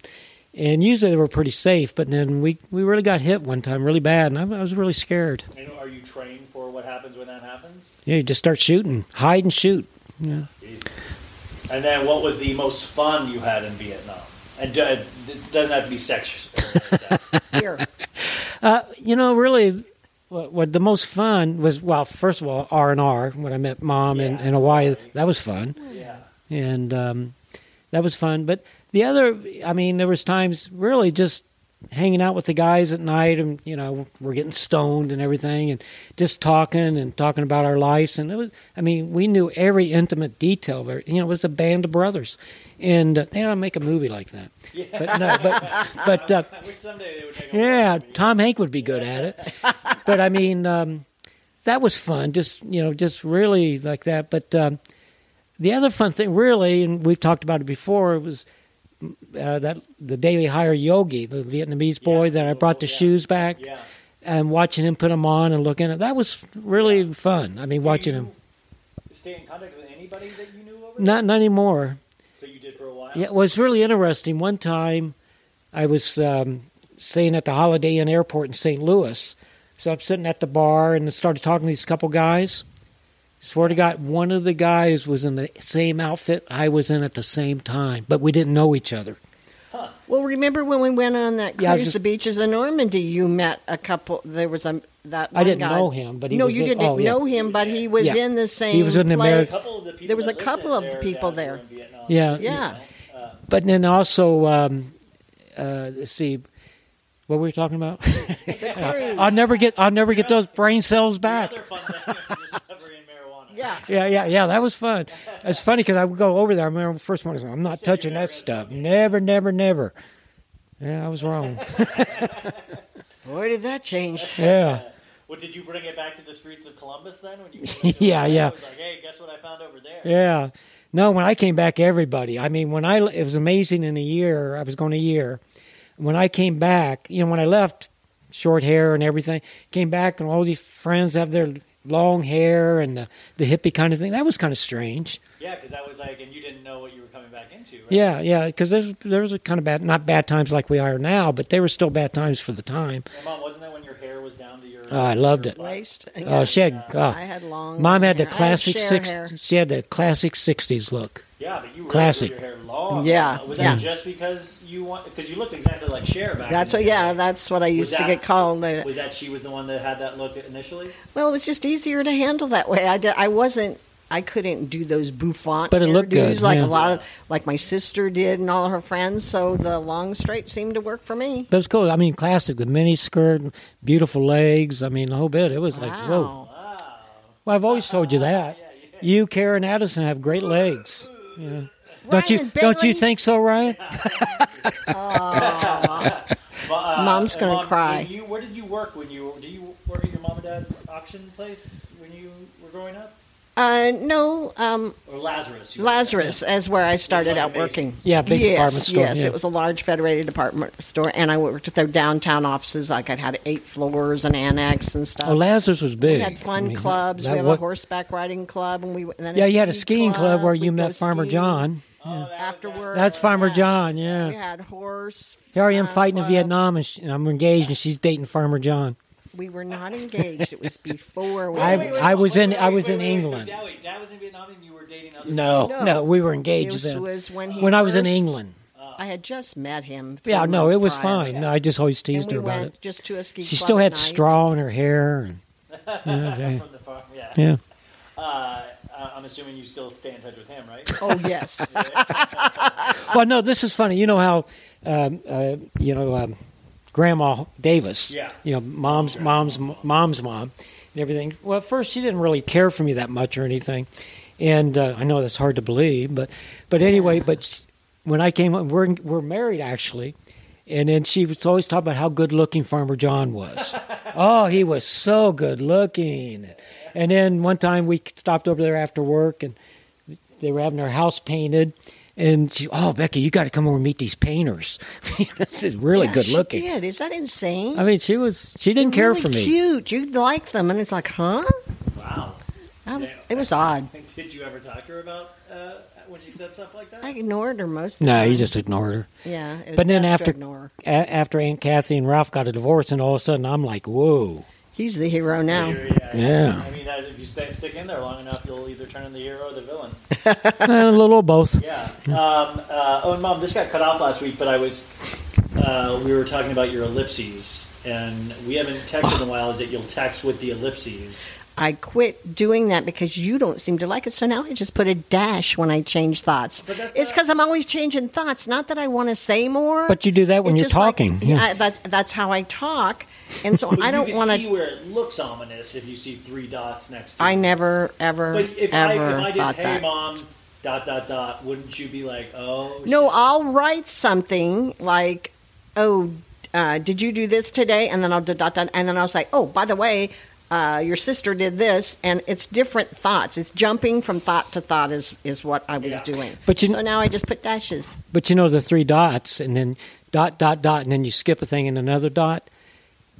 and usually they were pretty safe, but then we we really got hit one time really bad, and I, I was really scared. And are you trained for what happens when that happens? Yeah, you just start shooting, hide and shoot. Yeah. Jeez. And then what was the most fun you had in Vietnam? And uh, this doesn't have to be sex. Here. Uh, you know, really, what, what the most fun was. Well, first of all, R and R when I met mom in, in Hawaii. That was fun. Yeah. and um, that was fun. But the other, I mean, there was times really just hanging out with the guys at night, and you know, we're getting stoned and everything, and just talking and talking about our lives. And it was, I mean, we knew every intimate detail. of it. You know, it was a band of brothers, and uh, they ought to make a movie like that. Yeah. But no, but but uh, I wish someday they would make a yeah, Tom Hank would be good at it. but I mean, um, that was fun. Just you know, just really like that. But um, the other fun thing, really, and we've talked about it before, was uh, that the Daily Hire Yogi, the Vietnamese boy that I brought the shoes back, Yeah. and watching him put them on and looking at that was really fun. I mean, watching him. Stay in contact with anybody that you knew over Not, not anymore. So you did for a while? Yeah, it was really interesting. One time, I was um, staying at the Holiday Inn Airport in St. Louis. So I'm sitting at the bar and started talking to these couple guys. Swear to God, one of the guys was in the same outfit I was in at the same time, but we didn't know each other. Well, remember when we went on that cruise, Yeah, just- the beaches of Normandy? You met a couple. There was a that. I didn't guy- know him, but he no, was you in- didn't oh, yeah. know him, but he was Yeah. in the same. He was in the play. Ameri- A couple of the people There was that a couple of listed their people there. were in Yeah, Yeah. But then also, um, uh, let's see, what were we talking about? I'll never get, I'll never get those brain cells back. Yeah. Yeah, yeah, yeah. That was fun. It's funny because I would go over there. I remember the first morning, I'm not touching that stuff. Never, never, never. Yeah, I was wrong. Boy, did that change? Yeah. What did you bring it back to the streets of Columbus then? When you Yeah, yeah. I was like, hey, guess what I found over there? Yeah. No, when I came back, everybody. I mean, when I it was amazing in a year. I was going a year. When I came back, you know, when I left, short hair and everything, came back and all these friends have their long hair and the, the hippie kind of thing. That was kind of strange. Yeah, because that was like, and you didn't know what you were coming back into, right? Yeah, yeah, because there was a kind of bad, not bad times like we are now, but they were still bad times for the time. Mom, wasn't that when your hair was down to your? Oh, I loved it. Waist. Oh, she had. Oh. I had long. Mom had the hair. I classic share six. hair. She had the classic '60s look. Yeah, but you really Classic. your hair long. Yeah, Was yeah. that just because you want? Because you looked exactly like Cher back. That's what. Yeah, that's what I Was used to get called. Uh, Was that she was the one that had that look initially? Well, it was just easier to handle that way. I, did, I wasn't. I couldn't do those bouffant But it looked hairdos good, like yeah. a lot of like my sister did and all her friends. So the long straight seemed to work for me. But it's cool. I mean, classic. The mini skirt, beautiful legs. I mean, the whole bit. It was like, whoa. Wow. Well, I've always told you that. You, Karen Addison, have great legs. Yeah. Don't you? Ryan Don't you think so, Ryan? Aw. But, uh, Mom's gonna Mom, cry. You, where did you work when you? Did you work at your mom and dad's auction place when you were growing up, Uh, no, um, or Lazarus? You worked at? Lazarus is where I started out working. Yeah, big yes, department store, Yes, yeah. it was a large federated department store, and I worked at their downtown offices. Like I had eight floors, and annex, and stuff. Oh, Lazarus was big. We had fun I mean, clubs. that we have wa- a horseback riding club, and we and then Yeah, you had a skiing club where you met Farmer skiing John. Afterwards, That's Farmer yeah. John. We Yeah. had horse. Here I am uh, fighting in club. Vietnam, and, she, and I'm engaged, and she's dating Farmer John. We were not engaged. It was before. We I- were I was in- I was in wait, wait, England. So dad, wait, dad was in Vietnam, and you were dating other. No, No. no, we were engaged This then. was when he when I was in England. I had just met him. three Yeah, no, it was prior. fine. No, I just always teased we her about went it. just to a ski. She still had night. straw in her hair, and yeah, yeah. From the farm, yeah. yeah. Uh, uh, I'm assuming you still stay in touch with him, right? Oh yes. Well, no, this is funny. You know how, um, uh, you know, um, Grandma Davis. Yeah. You know, mom's mom's mom's mom, and everything. Well, at first she didn't really care for me that much or anything, and uh, I know that's hard to believe, but but anyway, but when I came, we're we're married actually. And then she was always talking about how good looking Farmer John was. oh, he was so good looking. And then one time we stopped over there after work and they were having their house painted. And she, oh, Becky, you got to come over and meet these painters. this is really Yeah, good she looking. Did is that insane? I mean, she was, she didn't They're care really for me. Cute. You like them, and it's like, huh? Wow. That was, Damn. it was odd. Did you ever talk to her about uh, when she said stuff like that? I ignored her most. Of the No, time. you just ignored her. Yeah. It was But then after ignore. a, after Aunt Kathy and Ralph got a divorce, and all of a sudden I'm like, whoa, He's the hero now. Yeah. Yeah. I mean, if you stay, stick in there long enough, you'll either turn in the hero or the villain. A little of both. Yeah. Um, uh, oh, and mom, this got cut off last week, but I was. Uh, we were talking about your ellipses, and we haven't texted in a while. Is that you'll text with the ellipses? I quit doing that because you don't seem to like it. So now I just put a dash when I change thoughts. But that's It's not- because I'm always changing thoughts. Not that I want to say more. But you do that when It's you're just like- talking. yeah, Yeah. I- that's that's how I talk, and so But I don't can want see to. where it looks ominous if you see three dots next to. I it. never ever But if I, ever if I did, thought hey that. mom, dot dot dot, wouldn't you be like, oh? No, shit. I'll write something like, "Oh, uh, did you do this today?" And then I'll dot dot, dot and then I'll say, "Oh, by the way, uh, your sister did this," and it's different thoughts. It's jumping from thought to thought is is what I was Yeah. doing. But you- so now I just put dashes. But you know the three dots, and then dot, dot, dot, and then you skip a thing and another dot.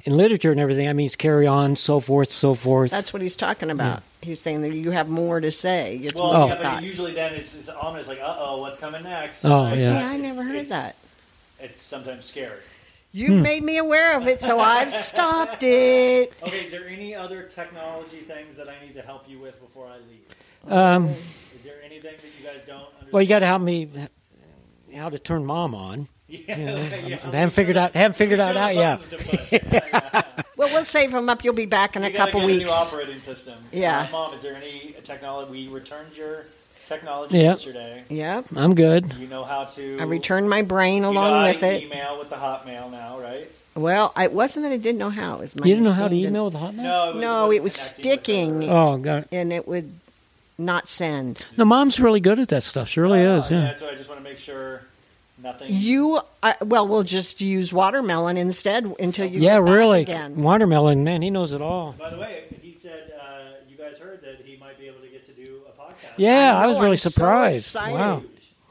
In literature and everything, that means carry on, so forth, so forth. That's what he's talking about. He's saying that you have more to say. It's Well, more yeah, thought. but usually then it's, it's ominous, like, uh oh, what's coming next? Oh, yeah. Yeah, it's- I it's- never heard it's- that. It's sometimes scary. You've Hmm. made me aware of it, so I've stopped it. Okay, is there any other technology things that I need to help you with before I leave? um, Is there anything that you guys don't understand? well, you got to help me how to turn mom on. Yeah, You know, okay, yeah. I haven't figured out haven't figured Show out out yet. buttons to push. Yeah, yeah. Well, we'll save them up. You'll be back in a You gotta couple get weeks. A new operating system. Yeah. Uh, Mom, is there any technology? We returned your technology Yeah. yesterday. Yep. I'm good. You know how to. I returned my brain you along know how with to it. Email with the Hotmail now, right? Well, it wasn't that I didn't know how. It was my You didn't know how to machine email with Hotmail? No, it was, No, wasn't it was sticking. Oh, God. and it would not send. No, mom's really good at that stuff. She really Oh, is. Yeah. That's why I just want to make sure nothing. You, I, well, we'll just use watermelon instead until you Yeah, get back really. again. Watermelon, man, he knows it all. By the way, he said uh, you guys heard that he might be able to get to do a podcast. Yeah, I I, was really I'm surprised. excited. wow.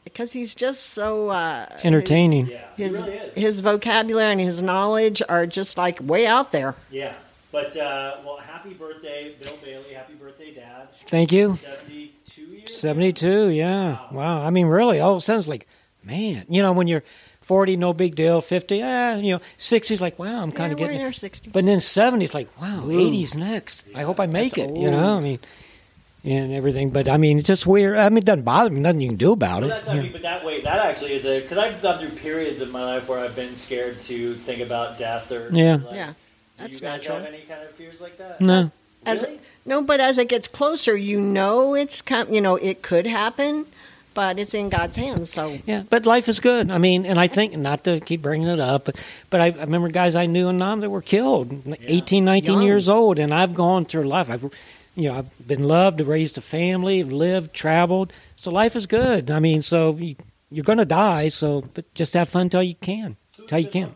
because he's just so uh, Entertaining. Yeah, His really his vocabulary and his knowledge are just like way out there. yeah. But uh, well, happy birthday, Bill Bailey. Happy birthday, Dad. Thank you. Seventy-two years. 72, yeah. Wow. I mean, really, all of a sudden it's like, man, you know, when you're 40, no big deal. 50, ah, you know, 60's like, wow, I'm kind Yeah, of we're getting in it. our 60s. But then 70's like, wow, 80's next. I hope I make That's it, you know? I mean, and everything. But I mean, it's just weird. I mean, it doesn't bother me. Nothing you can do about Well, it. that's, I mean, but that way, that actually is a because I've gone through periods of my life where I've been scared to think about death or Yeah. like, Yeah, Do that's you guys natural. have any kind of fears like that? No. As Really? it, no, but as it gets closer, you know it's com- you know it could happen, but it's in God's hands. So Yeah, but life is good. I mean, and I think not to keep bringing it up, but, but I, I remember guys I knew in Nam that were killed, like 18, 19 Young. years old, and I've gone through life. I've, you know, I've been loved, raised a family, lived, traveled. So life is good. I mean, so you, you're going to die. So, but just have fun till you can, till you can.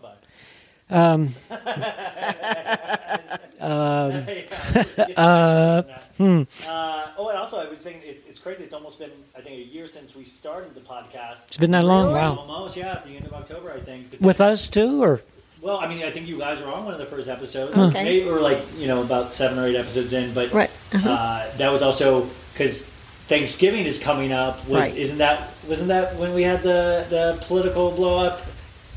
Um, um, uh, hmm. Uh, oh, and also I was thinking it's, it's crazy. It's almost been I think a year since we started the podcast. It's been that long? Really? Wow. Almost, yeah, at the end of October, I think. With us too, or Well, I mean, I think you guys were on one of the first episodes, Okay. maybe, or like you know about seven or eight episodes in. But Right. Uh-huh. uh, that was also because Thanksgiving is coming up. Was Right. isn't that wasn't that when we had the the political blow up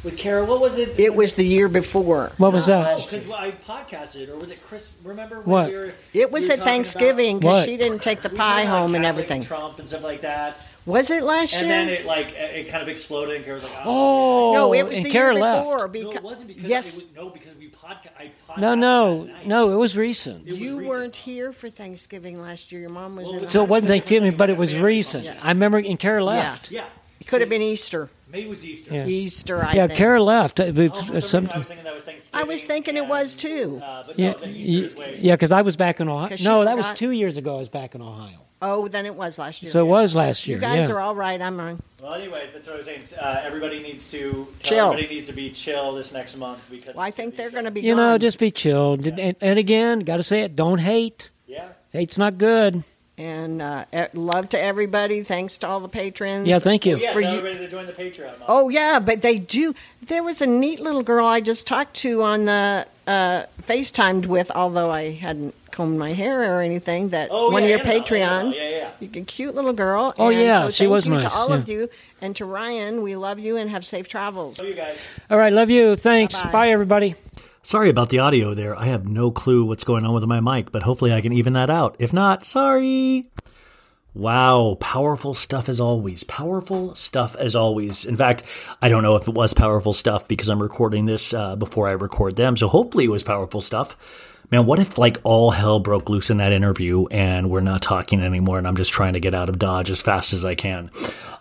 with Kara? What was it? it was the year before. what was that? Oh, because I podcasted, or was it Chris? Remember when What? we were? It was we were at talking Thanksgiving What? because she didn't take the about- we pie talked about home and Catholic everything. Trump and stuff like that. Was it last year? And year? then it like it kind of exploded, and Kara was like, oh, oh, no, it was and the Kara year left. before. No, Because it wasn't because yes, it was, no, because we podca- I podcasted No, no, that night. no. It was recent. It was you recent. weren't here for Thanksgiving last year. Your mom was Well, in. So it wasn't. Thanksgiving, but it was recent. Yeah. I remember, and Kara left. Yeah, It could have been Easter. Maybe it was Easter. Yeah. Easter, I Yeah, think. Kara left. It was- Oh, for some some- reason I was thinking that was Thanksgiving. I was thinking it was too. Uh, but yeah, no, the Easter way. yeah, because I was back in Ohio. No, that was two years ago. I was back in Ohio. Oh, then it was last year. So it was last year. you guys yeah. are all right. I'm wrong. Well, anyways, that's what I was saying. Uh, everybody needs to tell Chill. Everybody needs to be chill this next month because Well, I it's gonna think they're going to be. you know, just be chilled. And, and again, got to say it. Don't hate. yeah. Hate's not good. And uh, love to everybody. Thanks to all the patrons. Yeah, thank you. Oh, yeah, For tell you- everybody to join the Patreon. Mom. Oh yeah, but they do. There was a neat little girl I just talked to on the uh, FaceTimed with, although I hadn't combed my hair or anything. That Oh, one yeah, of your Annabelle, Patreons. Annabelle, yeah, yeah. You- A cute little girl. Oh, and yeah, so she thank was you nice, to all of you and to Ryan. We love you and have safe travels. Love you guys. All right, love you. Thanks. Bye-bye. Bye, everybody. Sorry about the audio there. I have no clue what's going on with my mic, but hopefully I can even that out. If not, sorry. Wow, powerful stuff as always. Powerful stuff as always. In fact, I don't know if it was powerful stuff because I'm recording this uh, before I record them, so hopefully it was powerful stuff. Man, what if like all hell broke loose in that interview and we're not talking anymore and I'm just trying to get out of Dodge as fast as I can?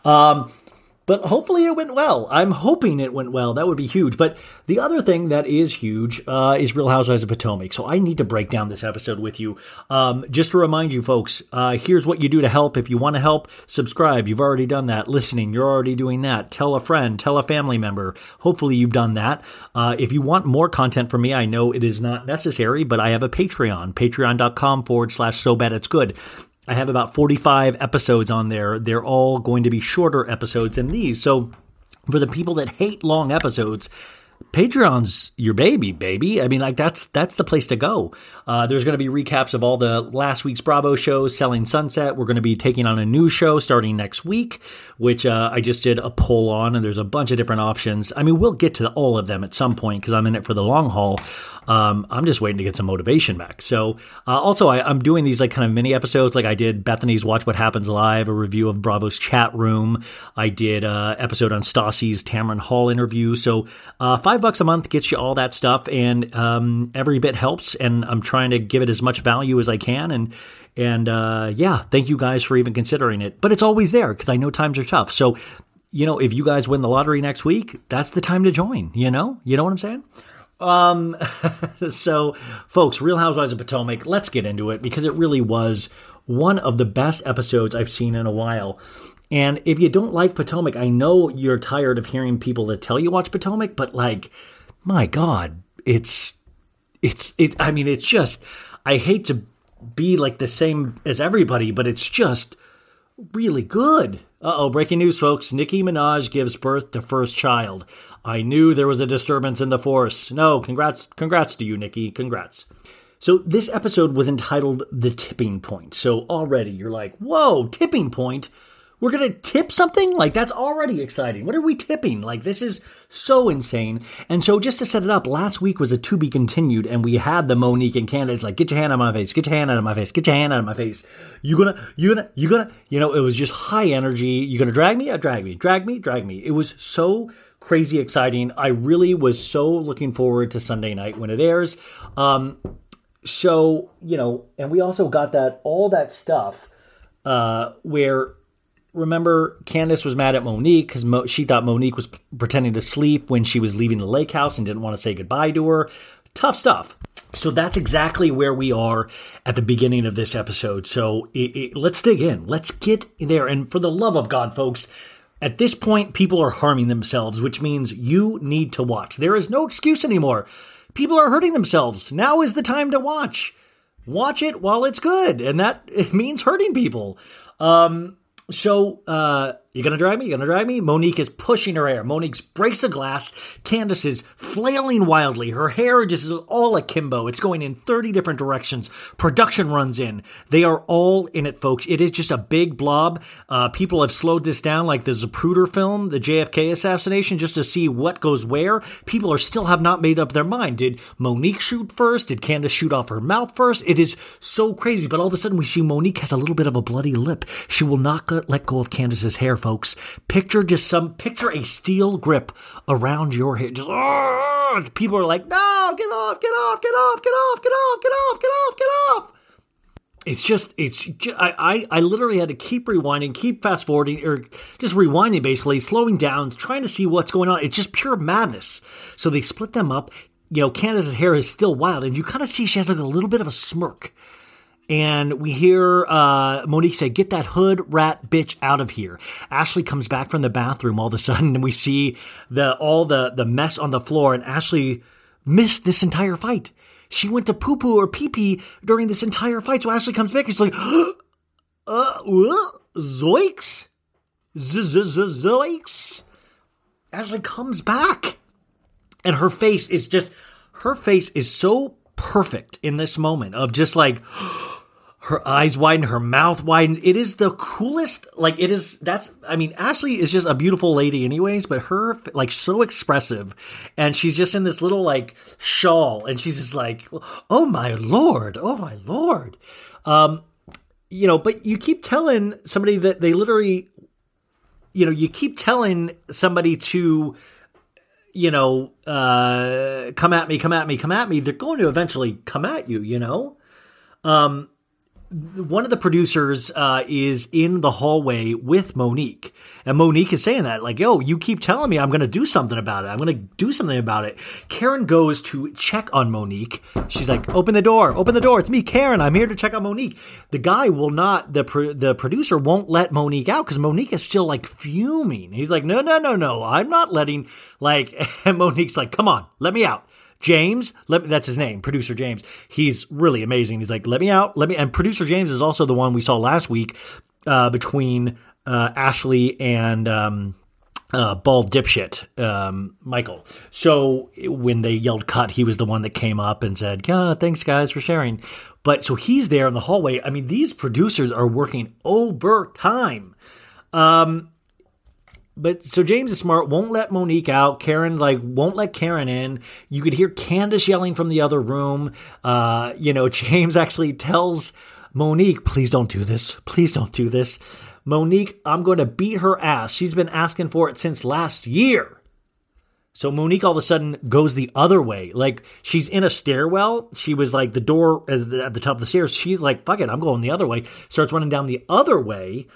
Um, but hopefully it went well. I'm hoping it went well. That would be huge. But the other thing that is huge uh, is Real Housewives of Potomac. So I need to break down this episode with you. Um, just to remind you, folks, uh, here's what you do to help. If you want to help, subscribe. You've already done that. Listening, you're already doing that. Tell a friend, tell a family member. Hopefully you've done that. Uh, if you want more content from me, I know it is not necessary, but I have a Patreon, patreon.com forward slash so bad it's good. I have about 45 episodes on there. They're all going to be shorter episodes than these. So for the people that hate long episodes, Patreon's your baby, baby. I mean, like that's that's the place to go. Uh, there's going to be recaps of all the last week's Bravo shows, Selling Sunset. We're going to be taking on a new show starting next week, which uh, I just did a poll on, and there's a bunch of different options. I mean, we'll get to all of them at some point because I'm in it for the long haul. Um, I'm just waiting to get some motivation back. So, uh, also, I, I'm doing these like kind of mini episodes. Like I did Bethany's Watch What Happens Live, a review of Bravo's chat room. I did uh, episode on Stassi's Tamron Hall interview. So, uh, five bucks a month gets you all that stuff, and um, every bit helps. And I'm trying to give it as much value as I can. And and uh, yeah, thank you guys for even considering it. But it's always there because I know times are tough. So. You know, if you guys win the lottery next week, that's the time to join. You know, you know what I'm saying. Um, so, folks, Real Housewives of Potomac, let's get into it because it really was one of the best episodes I've seen in a while. And if you don't like Potomac, I know you're tired of hearing people that tell you watch Potomac, but like, my God, it's, it's, it, I mean, it's just, I hate to be like the same as everybody, but it's just really good. Uh oh, breaking news, folks. Nicki Minaj gives birth to first child. I knew there was a disturbance in the force. No, congrats, congrats to you, Nicki. Congrats. So this episode was entitled The Tipping Point. So already you're like, whoa, tipping point? We're going to tip something? Like, that's already exciting. What are we tipping? Like, this is so insane. And so, just to set it up, last week was a to be continued, and we had the Monique and Candiace, like, get your hand out of my face, get your hand out of my face, get your hand out of my face. You're gonna, you're gonna, you're gonna, you know, it was just high energy. You're gonna drag me? I drag me. Drag me? Drag me. It was so crazy exciting. I really was so looking forward to Sunday night when it airs. Um, so, you know, and we also got that, all that stuff, uh, where remember Candiace was mad at Monique because Mo- she thought Monique was p- pretending to sleep when she was leaving the lake house and didn't want to say goodbye to her. Tough stuff. So that's exactly where we are at the beginning of this episode. So it, it, let's dig in. Let's get there. And for the love of God, folks, at this point, people are harming themselves, which means you need to watch. There is no excuse anymore. People are hurting themselves. Now is the time to watch. Watch it while it's good, and that it means hurting people. Um, so, uh, you gonna drag me? You gonna drag me? Monique is pushing her hair. Monique breaks a glass. Candiace is flailing wildly. Her hair just is all akimbo. It's going in 30 different directions. Production runs in. They are all in it, folks. It is just a big blob. Uh, people have slowed this down like the Zapruder film, the JFK assassination, just to see what goes where. People are still have not made up their mind. Did Monique shoot first? Did Candiace shoot off her mouth first? It is so crazy. But all of a sudden we see Monique has a little bit of a bloody lip. She will not let go of Candiace's hair. Picture just some, picture a steel grip around your head. Just, "Argh!" people are like, no, get off, get off, get off, get off, get off, get off, get off, get off. It's just, it's, ju- I, I, I literally had to keep rewinding, keep fast forwarding, or just rewinding basically, slowing down, trying to see what's going on. It's just pure madness. So they split them up. You know, Candiace's hair is still wild, and you kind of see she has like a little bit of a smirk and we hear uh, Monique say, "Get that hood rat bitch out of here." Ashley comes back from the bathroom all of a sudden, and we see the all the the mess on the floor. And Ashley missed this entire fight. She went to poo poo or pee pee during this entire fight. So Ashley comes back. and She's like, "Uh, uh, zoinks, zoinks." Ashley comes back, and her face is just her face is so perfect in this moment of just like her eyes widen, her mouth widens. It is the coolest. Like it is. That's. I mean, Ashley is just a beautiful lady, anyways. But her like so expressive, and she's just in this little like shawl, and she's just like, "Oh my lord! Oh my lord!" Um, you know. But you keep telling somebody that they literally, you know, you keep telling somebody to you know, uh, come at me, come at me, come at me, they're going to eventually come at you, you know? Um, one of the producers uh, is in the hallway with Monique, and Monique is saying that, like, "Yo, you keep telling me I'm going to do something about it. I'm going to do something about it." Karen goes to check on Monique. She's like, "Open the door! Open the door! It's me, Karen. I'm here to check on Monique." The guy will not. the pro- The producer won't let Monique out because Monique is still like fuming. He's like, "No, no, no, no! I'm not letting." Like, and Monique's like, "Come on, let me out." James, let that's his name, producer James. He's really amazing. He's like, let me out, let me. And producer James is also the one we saw last week uh, between uh, Ashley and um, uh, bald dipshit um, Michael. So when they yelled cut, he was the one that came up and said, yeah, thanks guys for sharing. But so he's there in the hallway. I mean, these producers are working overtime. Um, but so James is smart, won't let Monique out. Karen like won't let Karen in. You could hear Candiace yelling from the other room. Uh, you know, James actually tells Monique, please don't do this. Please don't do this. Monique, I'm going to beat her ass. She's been asking for it since last year. So Monique all of a sudden goes the other way. Like she's in a stairwell. She was like the door the at the top of the stairs. She's like, fuck it, I'm going the other way. Starts running down the other way.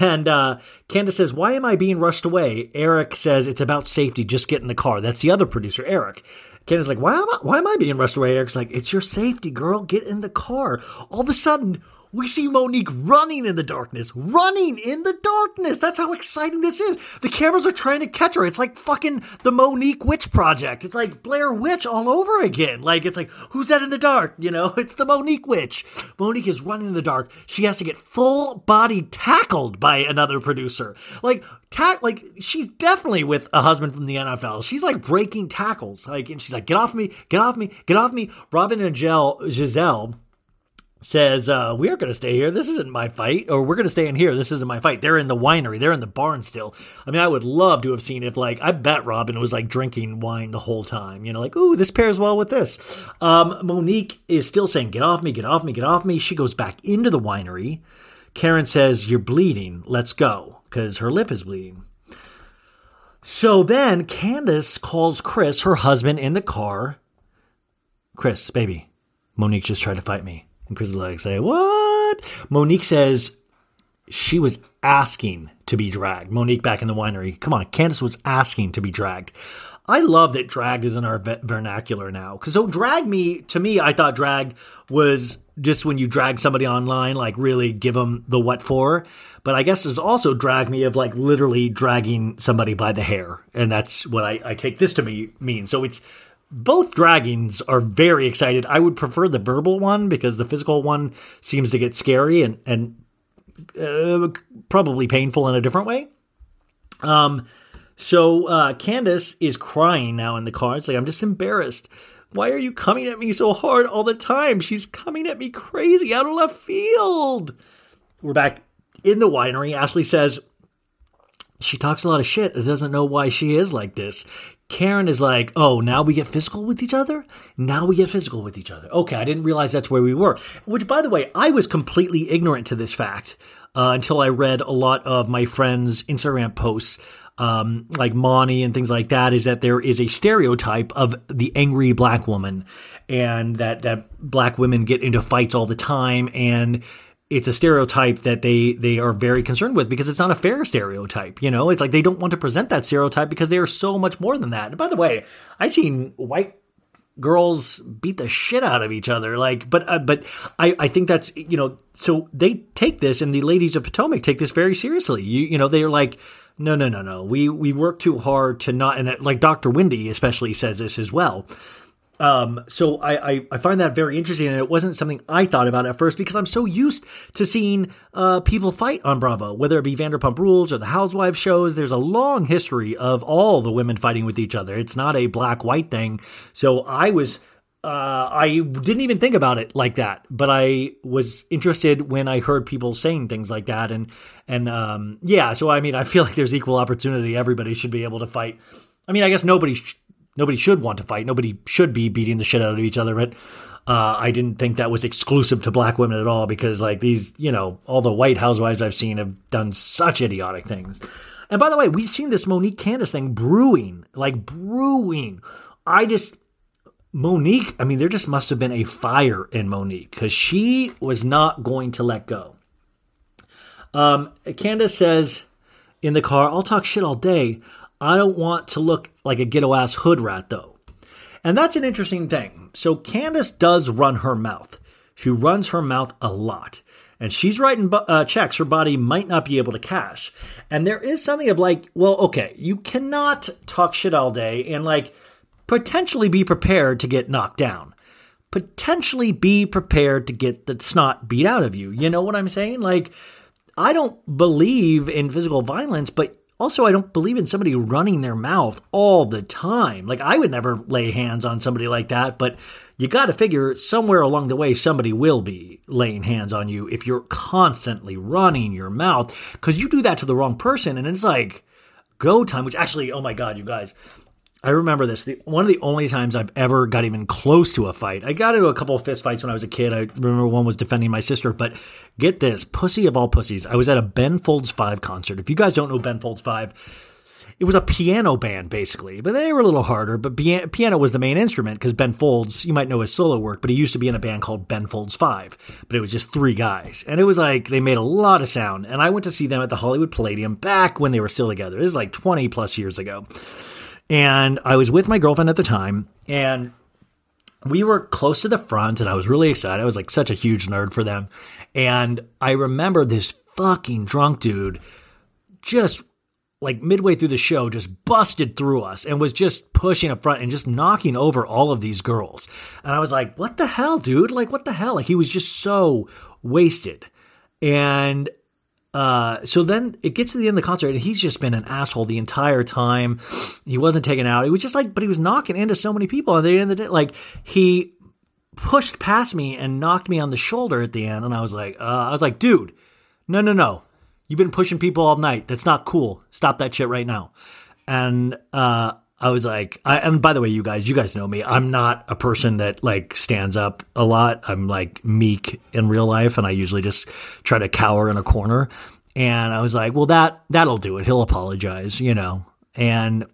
And uh, Candiace says, Why am I being rushed away? Eric says, It's about safety. Just get in the car. That's the other producer, Eric. Candiace's like, why am, I, why am I being rushed away? Eric's like, It's your safety, girl. Get in the car. All of a sudden, we see Monique running in the darkness, running in the darkness. That's how exciting this is. The cameras are trying to catch her. It's like fucking the Monique Witch Project. It's like Blair Witch all over again. Like, it's like, who's that in the dark? You know, it's the Monique Witch. Monique is running in the dark. She has to get full body tackled by another producer. Like, tack, like, she's definitely with a husband from the NFL. She's like breaking tackles. Like, and she's like, get off me, get off me, get off me. Robin and Gel, Gizelle says, uh, We are going to stay here. This isn't my fight. Or we're going to stay in here. This isn't my fight. They're in the winery. They're in the barn still. I mean, I would love to have seen if, like, I bet Robin was like drinking wine the whole time. You know, like, ooh, this pairs well with this. Um, Monique is still saying, Get off me, get off me, get off me. She goes back into the winery. Karen says, You're bleeding. Let's go. Because her lip is bleeding. So then Candiace calls Chris, her husband, in the car. Chris, baby, Monique just tried to fight me. And Chris is like, say, what? Monique says she was asking to be dragged. Monique back in the winery. Come on, Candiace was asking to be dragged. I love that dragged is in our vernacular now. Because so drag me, to me, I thought drag was just when you drag somebody online, like really give them the what for. But I guess there's also drag me of like literally dragging somebody by the hair. And that's what I, I take this to me mean. So it's both draggings are very excited. I would prefer the verbal one because the physical one seems to get scary and and uh, probably painful in a different way. Um, so uh, Candiace is crying now in the car. It's like I'm just embarrassed. Why are you coming at me so hard all the time? She's coming at me crazy out of left field. We're back in the winery. Ashley says she talks a lot of shit doesn't know why she is like this. Karen is like, oh, now we get physical with each other? Now we get physical with each other. Okay, I didn't realize that's where we were. Which, by the way, I was completely ignorant to this fact uh, until I read a lot of my friends' Instagram posts, um, like Monty and things like that, is that there is a stereotype of the angry black woman and that, that black women get into fights all the time and it's a stereotype that they they are very concerned with because it's not a fair stereotype. You know, it's like they don't want to present that stereotype because they are so much more than that. And by the way, I've seen white girls beat the shit out of each other like but uh, but I, I think that's you know so they take this and the ladies of potomac take this very seriously you you know they're like no no no no we we work too hard to not and like dr wendy especially says this as well um, so I, I, I, find that very interesting, and it wasn't something I thought about at first because I'm so used to seeing uh, people fight on Bravo, whether it be Vanderpump Rules or the Housewives shows. There's a long history of all the women fighting with each other. It's not a black white thing. So I was. Uh, I didn't even think about it like that, but I was interested when I heard people saying things like that, and and um, yeah. So I mean, I feel like there's equal opportunity. Everybody should be able to fight. I mean, I guess nobody sh- nobody should want to fight. Nobody should be beating the shit out of each other. But uh, I didn't think that was exclusive to black women at all because, like, these, you know, all the white housewives I've seen have done such idiotic things. And by the way, we've seen this Monique Candiace thing brewing, like brewing. I just, Monique, I mean, there just must have been a fire in Monique because she was not going to let go. Um, Candiace says in the car, I'll talk shit all day. I don't want to look like a ghetto ass hood rat though. And that's an interesting thing. So Candiace does run her mouth. She runs her mouth a lot. And she's writing uh, checks her body might not be able to cash. And there is something of like, well, okay, you cannot talk shit all day and like potentially be prepared to get knocked down. Potentially be prepared to get the snot beat out of you. You know what I'm saying? Like, I don't believe in physical violence, but also, I don't believe in somebody running their mouth all the time. Like, I would never lay hands on somebody like that, but you got to figure somewhere along the way, somebody will be laying hands on you if you're constantly running your mouth because you do that to the wrong person. And it's like go time, which actually, oh my God, you guys, I remember this. The, one of the only times I've ever got even close to a fight. I got into a couple of fist fights when I was a kid. I remember one was defending my sister. But get this, pussy of all pussies. I was at a Ben Folds Five concert. If you guys don't know Ben Folds Five, it was a piano band basically, but they were a little harder. But piano was the main instrument because Ben Folds, you might know his solo work, but he used to be in a band called Ben Folds Five. But it was just three guys, and it was like they made a lot of sound. And I went to see them at the Hollywood Palladium back when they were still together. This is like twenty plus years ago. And I was with my girlfriend at the time, and we were close to the front and I was really excited. I was like such a huge nerd for them. And I remember this fucking drunk dude just like midway through the show just busted through us and was just pushing up front and just knocking over all of these girls. And I was like, what the hell, dude? Like, what the hell? Like, he was just so wasted. And uh, so then it gets to the end of the concert and he's just been an asshole the entire time. He wasn't taken out. He was just like, but he was knocking into so many people. And at the end like, he pushed past me and knocked me on the shoulder at the end. And I was like, uh, I was like, dude, no, no, no. You've been pushing people all night. That's not cool. Stop that shit right now. And uh, I was like, I, and by the way, you guys, you guys know me. I'm not a person that like stands up a lot. I'm like meek in real life, and I usually just try to cower in a corner. And I was like, well, that that'll do it. He'll apologize, you know. And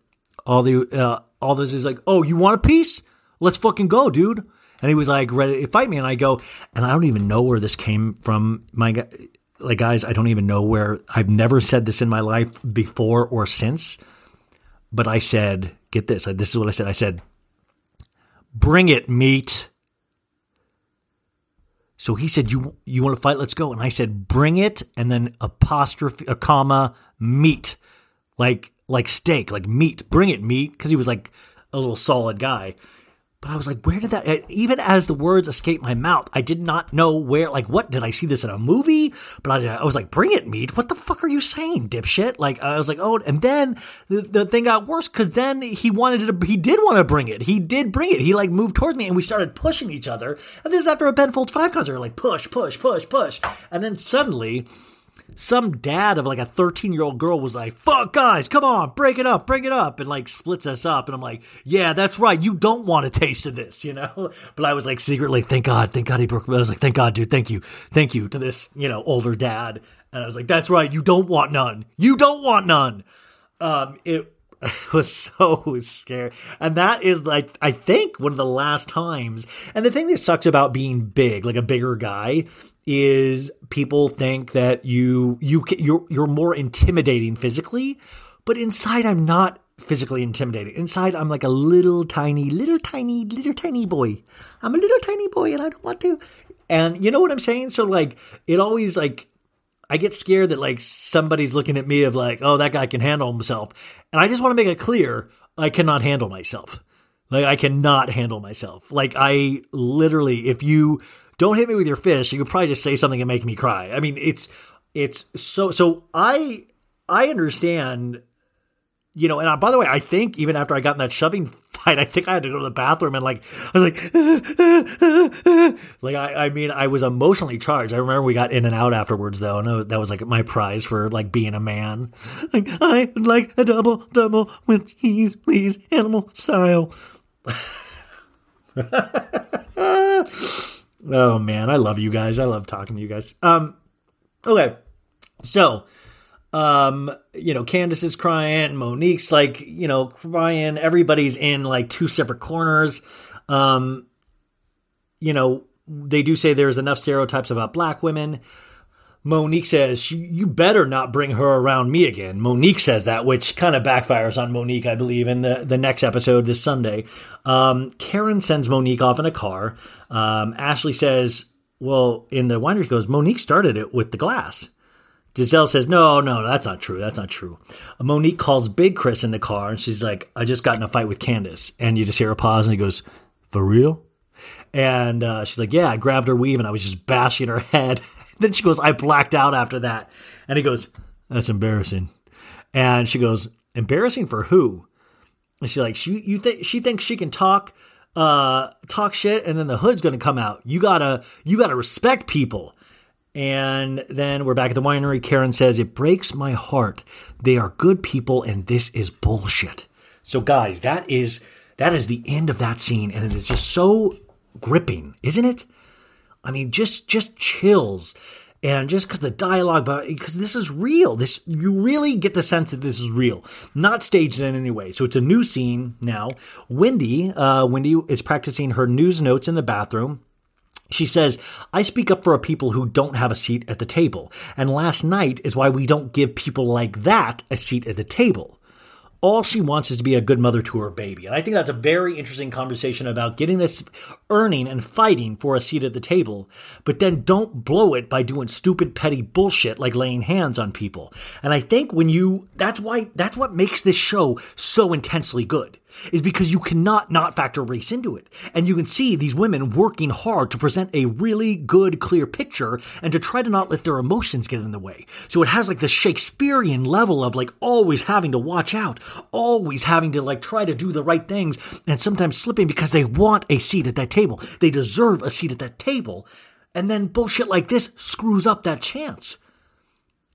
all the uh, all this is like, oh, you want a piece? Let's fucking go, dude. And he was like ready to fight me, and I go, and I don't even know where this came from. My like guys, I don't even know where I've never said this in my life before or since, but I said, get this. This is what I said. I said, bring it, meat. So he said, "You you want to fight? Let's go." And I said, "Bring it," and then apostrophe, a comma, meat, like like steak, like meat. Bring it, meat, because he was like a little solid guy. But I was like, where did that, eh, even as the words escaped my mouth, I did not know where, like, what, did I see this in a movie? But I, I was like, bring it, meat. What the fuck are you saying, dipshit? Like, I was like, oh, and then the, the thing got worse because then he wanted to, he did want to bring it. He did bring it. He like moved towards me and we started pushing each other. And this is after a Ben Folds 5 concert, like push, push, push, push. And then suddenly, some dad of like a 13 year old girl was like, fuck guys, come on, break it up, break it up, and like splits us up. And I'm like, yeah, that's right. You don't want a taste of this, you know? But I was like, secretly, thank God, thank God he broke. I was like, thank God, dude, thank you, thank you to this, you know, older dad. And I was like, that's right. You don't want none. You don't want none. Um, it, was so scary. And that is like, I think one of the last times. And the thing that sucks about being big, like a bigger guy, is people think that you you you're you're more intimidating physically, but inside I'm not physically intimidating. Inside I'm like a little tiny, little tiny, little tiny boy. I'm a little tiny boy and I don't want to. And you know what I'm saying? So like it always like I get scared that like somebody's looking at me of like, oh, that guy can handle himself. And I just want to make it clear I cannot handle myself. Like I cannot handle myself. Like I literally, if you don't hit me with your fist. You could probably just say something and make me cry. I mean, it's it's so so. I I understand. You know, and I, by the way, I think even after I got in that shoving fight, I think I had to go to the bathroom and like I was like, like I, I mean, I was emotionally charged. I remember we got in and out afterwards, though, and was, that was like my prize for like being a man. Like I would like a double double with cheese, please, animal style. Oh man, I love you guys. I love talking to you guys. Um, okay, so, um, you know, Candiace is crying, Monique's like, you know, crying. Everybody's in like two separate corners. Um, you know, they do say there's enough stereotypes about black women. Monique says, You better not bring her around me again. Monique says that, which kind of backfires on Monique, I believe, in the, the next episode this Sunday. Um, Karen sends Monique off in a car. Um, Ashley says, Well, in the winery, goes, Monique started it with the glass. Gizelle says, No, no, that's not true. That's not true. Monique calls Big Chris in the car and she's like, I just got in a fight with Candiace. And you just hear a pause and he goes, For real? And uh, she's like, Yeah, I grabbed her weave and I was just bashing her head. Then she goes, I blacked out after that. And he goes, That's embarrassing. And she goes, Embarrassing for who? And she's like, she you think she thinks she can talk uh talk shit and then the hood's gonna come out. You gotta you gotta respect people. And then we're back at the winery. Karen says, It breaks my heart. They are good people and this is bullshit. So guys, that is that is the end of that scene, and it is just so gripping, isn't it? I mean, just just chills. And just because the dialogue, but because this is real, this you really get the sense that this is real, not staged in any way. So it's a new scene now. Wendy, uh, Wendy is practicing her news notes in the bathroom. She says, I speak up for people who don't have a seat at the table. And last night is why we don't give people like that a seat at the table. All she wants is to be a good mother to her baby. And I think that's a very interesting conversation about getting this earning and fighting for a seat at the table, but then don't blow it by doing stupid petty bullshit like laying hands on people. And I think when you that's why that's what makes this show so intensely good is because you cannot not factor race into it. And you can see these women working hard to present a really good, clear picture and to try to not let their emotions get in the way. So it has like the Shakespearean level of like always having to watch out, always having to like try to do the right things and sometimes slipping because they want a seat at that table. They deserve a seat at that table. And then bullshit like this screws up that chance.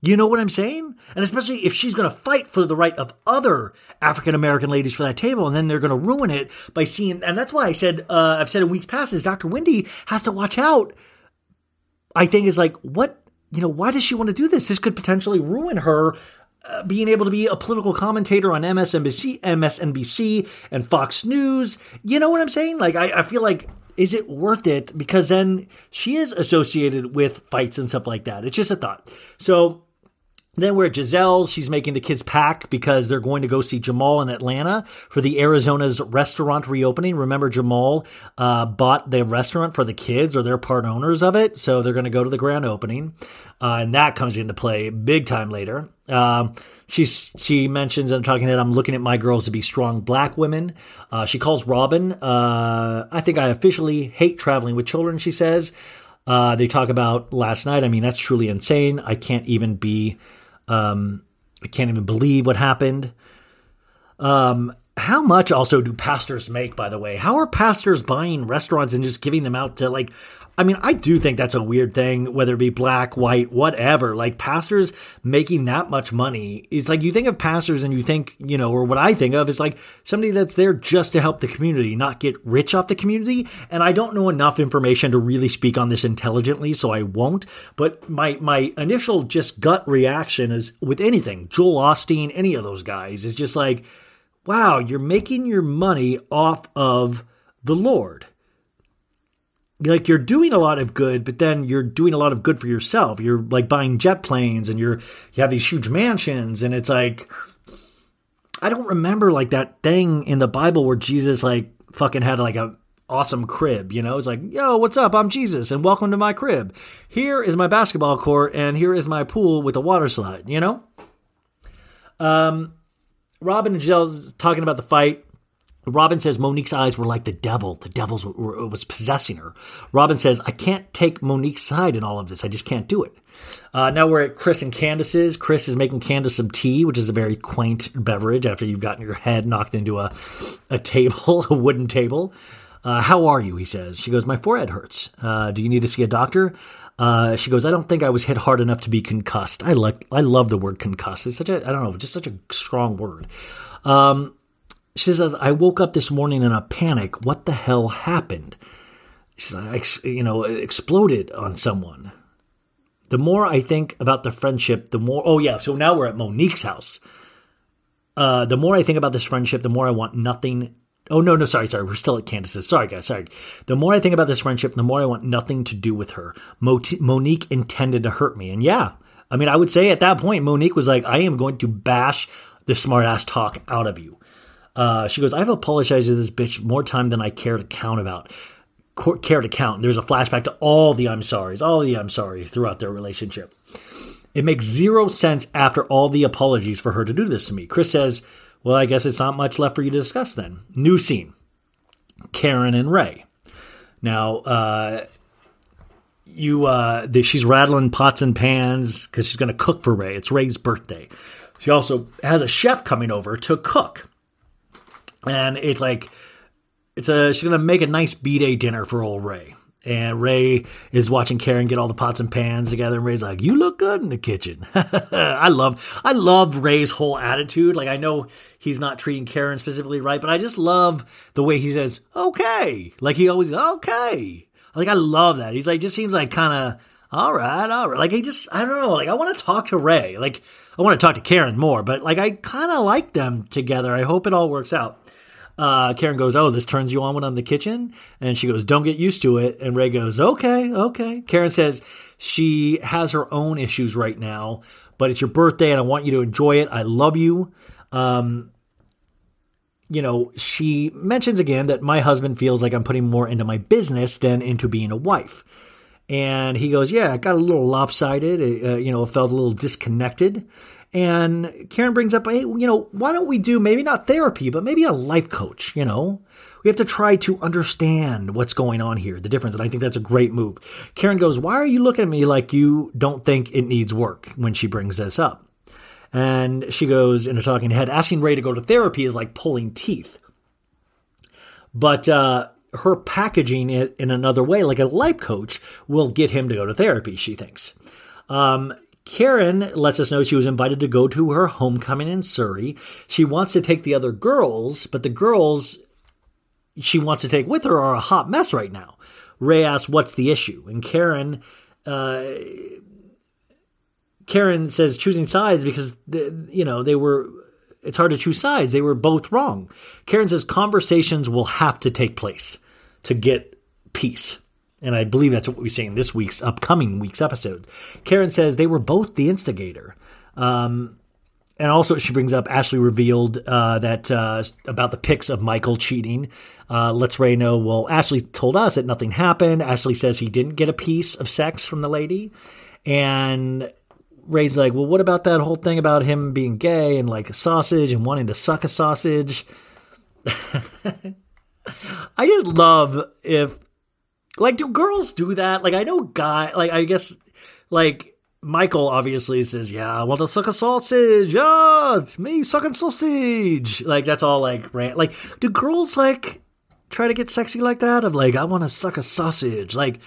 You know what I'm saying? And especially if she's going to fight for the right of other African American ladies for that table, and then they're going to ruin it by seeing. And that's why I said, uh, I've said in weeks past, is Dr. Wendy has to watch out. I think is like, what, you know, why does she want to do this? This could potentially ruin her uh, being able to be a political commentator on MSNBC, MSNBC and Fox News. You know what I'm saying? Like, I, I feel like is it worth it? Because then she is associated with fights and stuff like that. It's just a thought. So then we're at Gizelle's. She's making the kids pack because they're going to go see Jamal in Atlanta for the Arizona's restaurant reopening. Remember, Jamal uh, bought the restaurant for the kids, or they're part owners of it, so they're going to go to the grand opening, uh, and that comes into play big time later. Um, she's she mentions, I'm talking that I'm looking at my girls to be strong black women. Uh, she calls Robin. Uh, I think I officially hate traveling with children. She says. Uh, they talk about last night. I mean, that's truly insane. I can't even be um, I can't even believe what happened. Um, how much also do pastors make, by the way? How are pastors buying restaurants and just giving them out to like I mean, I do think that's a weird thing, whether it be black, white, whatever. Like pastors making that much money. It's like you think of pastors and you think, you know, or what I think of is like somebody that's there just to help the community, not get rich off the community. And I don't know enough information to really speak on this intelligently, so I won't. But my my initial just gut reaction is with anything, Joel Osteen, any of those guys, is just like, wow, you're making your money off of the Lord like you're doing a lot of good, but then you're doing a lot of good for yourself. You're like buying jet planes and you're you have these huge mansions and it's like I don't remember like that thing in the Bible where Jesus like fucking had like a awesome crib, you know? It's like, "Yo, what's up? I'm Jesus and welcome to my crib. Here is my basketball court and here is my pool with a water slide," you know? Um Robin and Gizelle's talking about the fight. Robin says Monique's eyes were like the devil. The devil was possessing her. Robin says, I can't take Monique's side in all of this. I just can't do it. Uh, now we're at Chris and Candiace's. Chris is making Candiace some tea, which is a very quaint beverage after you've gotten your head knocked into a, a table, a wooden table. Uh, how are you? He says. She goes, My forehead hurts. Uh, do you need to see a doctor? Uh, she goes, I don't think I was hit hard enough to be concussed. I like, I love the word concussed. It's such a, I don't know, just such a strong word. Um, she says, I woke up this morning in a panic. What the hell happened? She says, you know, exploded on someone. The more I think about the friendship, the more. Oh, yeah. So now we're at Monique's house. Uh, the more I think about this friendship, the more I want nothing. Oh, no, no, sorry, sorry. We're still at Candiace's. Sorry, guys, sorry. The more I think about this friendship, the more I want nothing to do with her. Monique intended to hurt me. And yeah, I mean, I would say at that point, Monique was like, I am going to bash the smartass talk out of you. Uh, she goes, I've apologized to this bitch more time than I care to count about. Care to count. There's a flashback to all the I'm sorries, all the I'm sorries throughout their relationship. It makes zero sense after all the apologies for her to do this to me. Chris says, Well, I guess it's not much left for you to discuss then. New scene Karen and Ray. Now, uh, you uh, she's rattling pots and pans because she's going to cook for Ray. It's Ray's birthday. She also has a chef coming over to cook and it's like it's a she's gonna make a nice b day dinner for old Ray. And Ray is watching Karen get all the pots and pans together, and Ray's like, "You look good in the kitchen." I love, I love Ray's whole attitude. Like, I know he's not treating Karen specifically right, but I just love the way he says, "Okay," like he always, "Okay." Like, I love that. He's like, just seems like kind of, all right, all right. Like, he just, I don't know. Like, I want to talk to Ray. Like, I want to talk to Karen more, but like, I kind of like them together. I hope it all works out. Uh, Karen goes, Oh, this turns you on when I'm in the kitchen? And she goes, Don't get used to it. And Ray goes, Okay, okay. Karen says she has her own issues right now, but it's your birthday and I want you to enjoy it. I love you. Um, you know, she mentions again that my husband feels like I'm putting more into my business than into being a wife. And he goes, Yeah, it got a little lopsided. Uh, you know, it felt a little disconnected. And Karen brings up, Hey, you know, why don't we do maybe not therapy, but maybe a life coach? You know, we have to try to understand what's going on here, the difference. And I think that's a great move. Karen goes, Why are you looking at me like you don't think it needs work when she brings this up? And she goes in a talking head, asking Ray to go to therapy is like pulling teeth. But uh, her packaging it in another way, like a life coach, will get him to go to therapy, she thinks. Um, Karen lets us know she was invited to go to her homecoming in Surry. She wants to take the other girls, but the girls she wants to take with her are a hot mess right now. Ray asks, What's the issue? And Karen. Uh, Karen says choosing sides because you know they were it's hard to choose sides. They were both wrong. Karen says conversations will have to take place to get peace. And I believe that's what we say in this week's upcoming week's episode. Karen says they were both the instigator. Um, and also, she brings up Ashley revealed uh, that uh, about the pics of Michael cheating. Uh, lets Ray know, well, Ashley told us that nothing happened. Ashley says he didn't get a piece of sex from the lady. And Ray's like, well, what about that whole thing about him being gay and like a sausage and wanting to suck a sausage? I just love if, like, do girls do that? Like, I know guy, like, I guess, like, Michael obviously says, yeah, I want to suck a sausage. Yeah, it's me sucking sausage. Like, that's all like, rant. Like, do girls, like, try to get sexy like that? Of like, I want to suck a sausage. Like,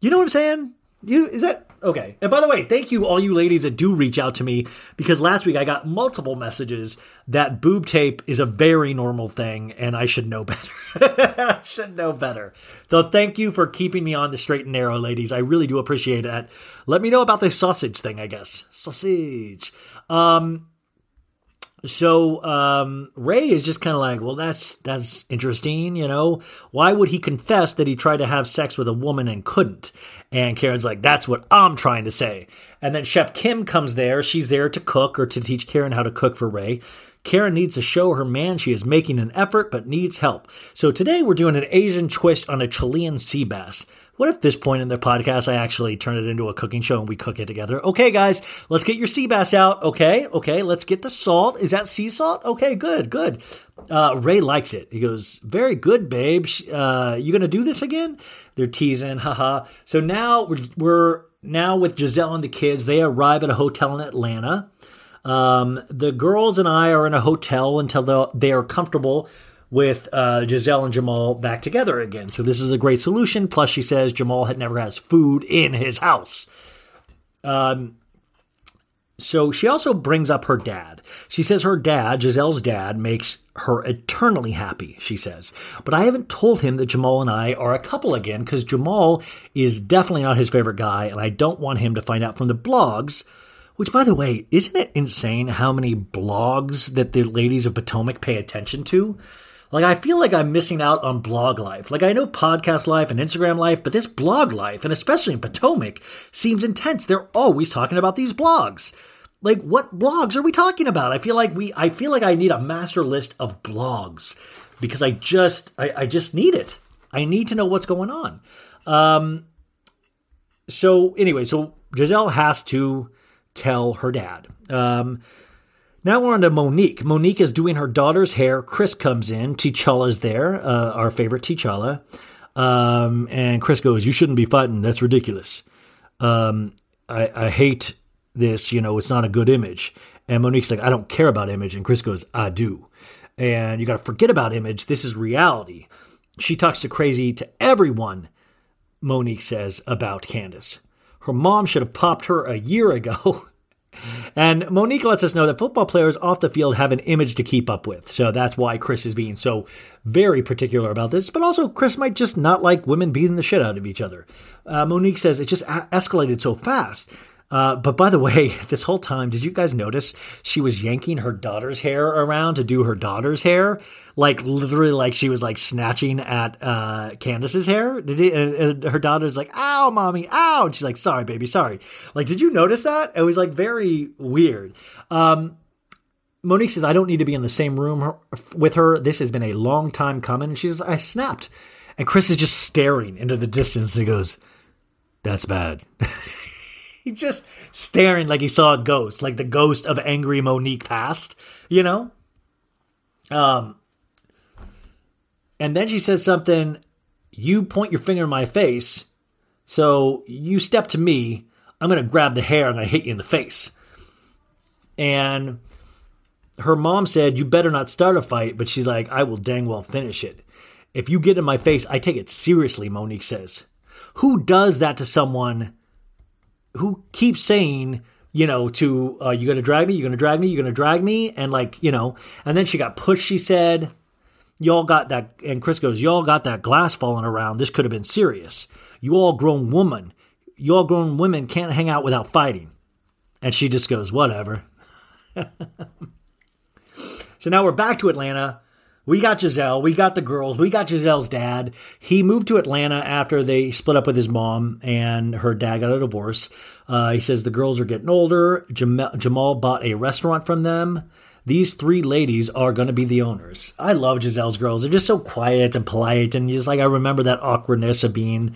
you know what I'm saying? You, is that, Okay. And by the way, thank you all you ladies that do reach out to me because last week I got multiple messages that boob tape is a very normal thing and I should know better. I should know better. So thank you for keeping me on the straight and narrow, ladies. I really do appreciate that. Let me know about this sausage thing, I guess. Sausage. Um so um, Ray is just kind of like, well, that's that's interesting, you know. Why would he confess that he tried to have sex with a woman and couldn't? And Karen's like, that's what I'm trying to say. And then Chef Kim comes there. She's there to cook or to teach Karen how to cook for Ray. Karen needs to show her man she is making an effort but needs help. So today we're doing an Asian twist on a Chilean sea bass. What if this point in the podcast I actually turn it into a cooking show and we cook it together? Okay, guys, let's get your sea bass out. Okay, okay, let's get the salt. Is that sea salt? Okay, good, good. Uh, Ray likes it. He goes, "Very good, babe. Uh, you gonna do this again?" They're teasing, haha. So now we're, we're now with Gizelle and the kids. They arrive at a hotel in Atlanta. Um, the girls and I are in a hotel until they are comfortable with uh, Gizelle and Jamal back together again. So this is a great solution. Plus, she says Jamal had never has food in his house. Um, so she also brings up her dad. She says her dad, Gizelle's dad, makes her eternally happy, she says. But I haven't told him that Jamal and I are a couple again because Jamal is definitely not his favorite guy, and I don't want him to find out from the blogs which, by the way, isn't it insane how many blogs that the ladies of Potomac pay attention to? Like, I feel like I'm missing out on blog life. Like, I know podcast life and Instagram life, but this blog life, and especially in Potomac, seems intense. They're always talking about these blogs. Like, what blogs are we talking about? I feel like we, I feel like I need a master list of blogs because I just, I, I just need it. I need to know what's going on. Um, so anyway, so Gizelle has to tell her dad. Um, now we're on to Monique. Monique is doing her daughter's hair. Chris comes in. T'Challa's there, uh, our favorite T'Challa. Um, and Chris goes, You shouldn't be fighting. That's ridiculous. Um, I, I hate this. You know, it's not a good image. And Monique's like, I don't care about image. And Chris goes, I do. And you got to forget about image. This is reality. She talks to crazy to everyone, Monique says, about Candiace. Her mom should have popped her a year ago. And Monique lets us know that football players off the field have an image to keep up with. So that's why Chris is being so very particular about this. But also, Chris might just not like women beating the shit out of each other. Uh, Monique says it just a- escalated so fast. Uh, but by the way, this whole time, did you guys notice she was yanking her daughter's hair around to do her daughter's hair? Like literally, like she was like snatching at uh, Candiace's hair. Did it, and, her daughter's like, "Ow, mommy, ow!" And she's like, "Sorry, baby, sorry." Like, did you notice that? It was like very weird. Um, Monique says, I don't need to be in the same room with her. This has been a long time coming. And she says, I snapped. And Chris is just staring into the distance. He goes, That's bad. He's just staring like he saw a ghost, like the ghost of angry Monique passed, you know? Um, and then she says something, You point your finger in my face. So you step to me. I'm to grab the hair and I hit you in the face. And her mom said, You better not start a fight, but she's like, I will dang well finish it. If you get in my face, I take it seriously, Monique says. Who does that to someone who keeps saying, you know, to, uh, you gonna drag me, you gonna drag me, you gonna drag me? And like, you know, and then she got pushed, she said. Y'all got that, and Chris goes, Y'all got that glass falling around. This could have been serious. You all grown woman, you all grown women can't hang out without fighting. And she just goes, Whatever. So now we're back to Atlanta. We got Gizelle. We got the girls. We got Gizelle's dad. He moved to Atlanta after they split up with his mom and her dad got a divorce. Uh, he says the girls are getting older. Jamal, Jamal bought a restaurant from them. These three ladies are going to be the owners. I love Gizelle's girls. They're just so quiet and polite. And just like I remember that awkwardness of being,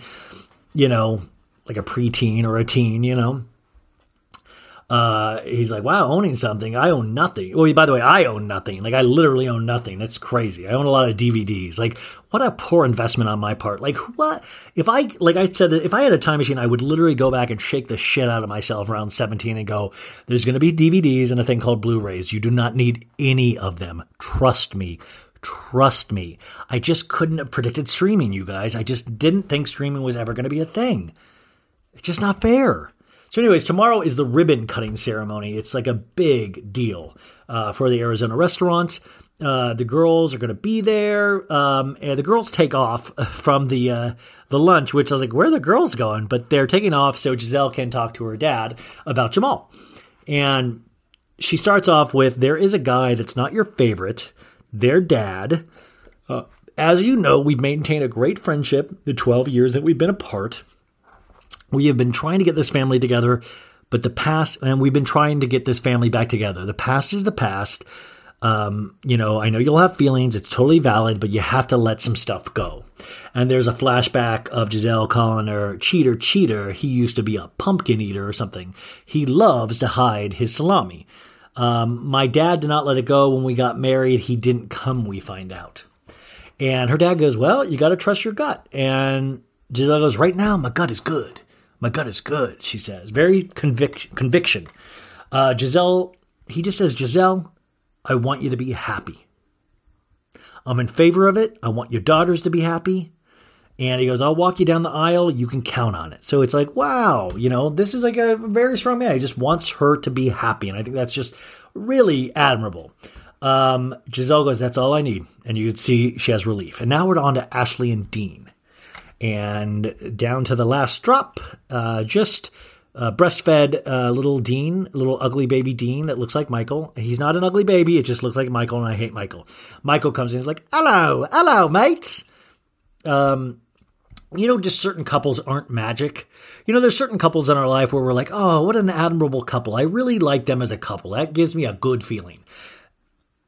you know, like a preteen or a teen, you know uh, he's like, wow, owning something. I own nothing. Well, by the way, I own nothing. Like, I literally own nothing. That's crazy. I own a lot of DVDs. Like, what a poor investment on my part. Like, what? If I, like I said, if I had a time machine, I would literally go back and shake the shit out of myself around 17 and go, there's going to be DVDs and a thing called Blu rays. You do not need any of them. Trust me. Trust me. I just couldn't have predicted streaming, you guys. I just didn't think streaming was ever going to be a thing. It's just not fair. So, anyways, tomorrow is the ribbon cutting ceremony. It's like a big deal uh, for the Arizona restaurant. Uh, the girls are going to be there, um, and the girls take off from the uh, the lunch, which I was like, "Where are the girls going?" But they're taking off so Gizelle can talk to her dad about Jamal. And she starts off with, "There is a guy that's not your favorite. Their dad." Uh, as you know, we've maintained a great friendship the 12 years that we've been apart. We have been trying to get this family together, but the past, and we've been trying to get this family back together. The past is the past. Um, you know, I know you'll have feelings. It's totally valid, but you have to let some stuff go. And there's a flashback of Gizelle calling her cheater, cheater. He used to be a pumpkin eater or something. He loves to hide his salami. Um, my dad did not let it go when we got married. He didn't come, we find out. And her dad goes, Well, you got to trust your gut. And Gizelle goes, Right now, my gut is good. My gut is good, she says. Very convic- conviction. Uh, Gizelle, he just says, Gizelle, I want you to be happy. I'm in favor of it. I want your daughters to be happy. And he goes, I'll walk you down the aisle. You can count on it. So it's like, wow, you know, this is like a very strong man. He just wants her to be happy. And I think that's just really admirable. Um, Gizelle goes, That's all I need. And you can see she has relief. And now we're on to Ashley and Dean. And down to the last drop, uh, just uh, breastfed uh, little Dean, little ugly baby Dean that looks like Michael. He's not an ugly baby, it just looks like Michael, and I hate Michael. Michael comes in, he's like, Hello, hello, mate. Um, you know, just certain couples aren't magic. You know, there's certain couples in our life where we're like, oh, what an admirable couple. I really like them as a couple. That gives me a good feeling.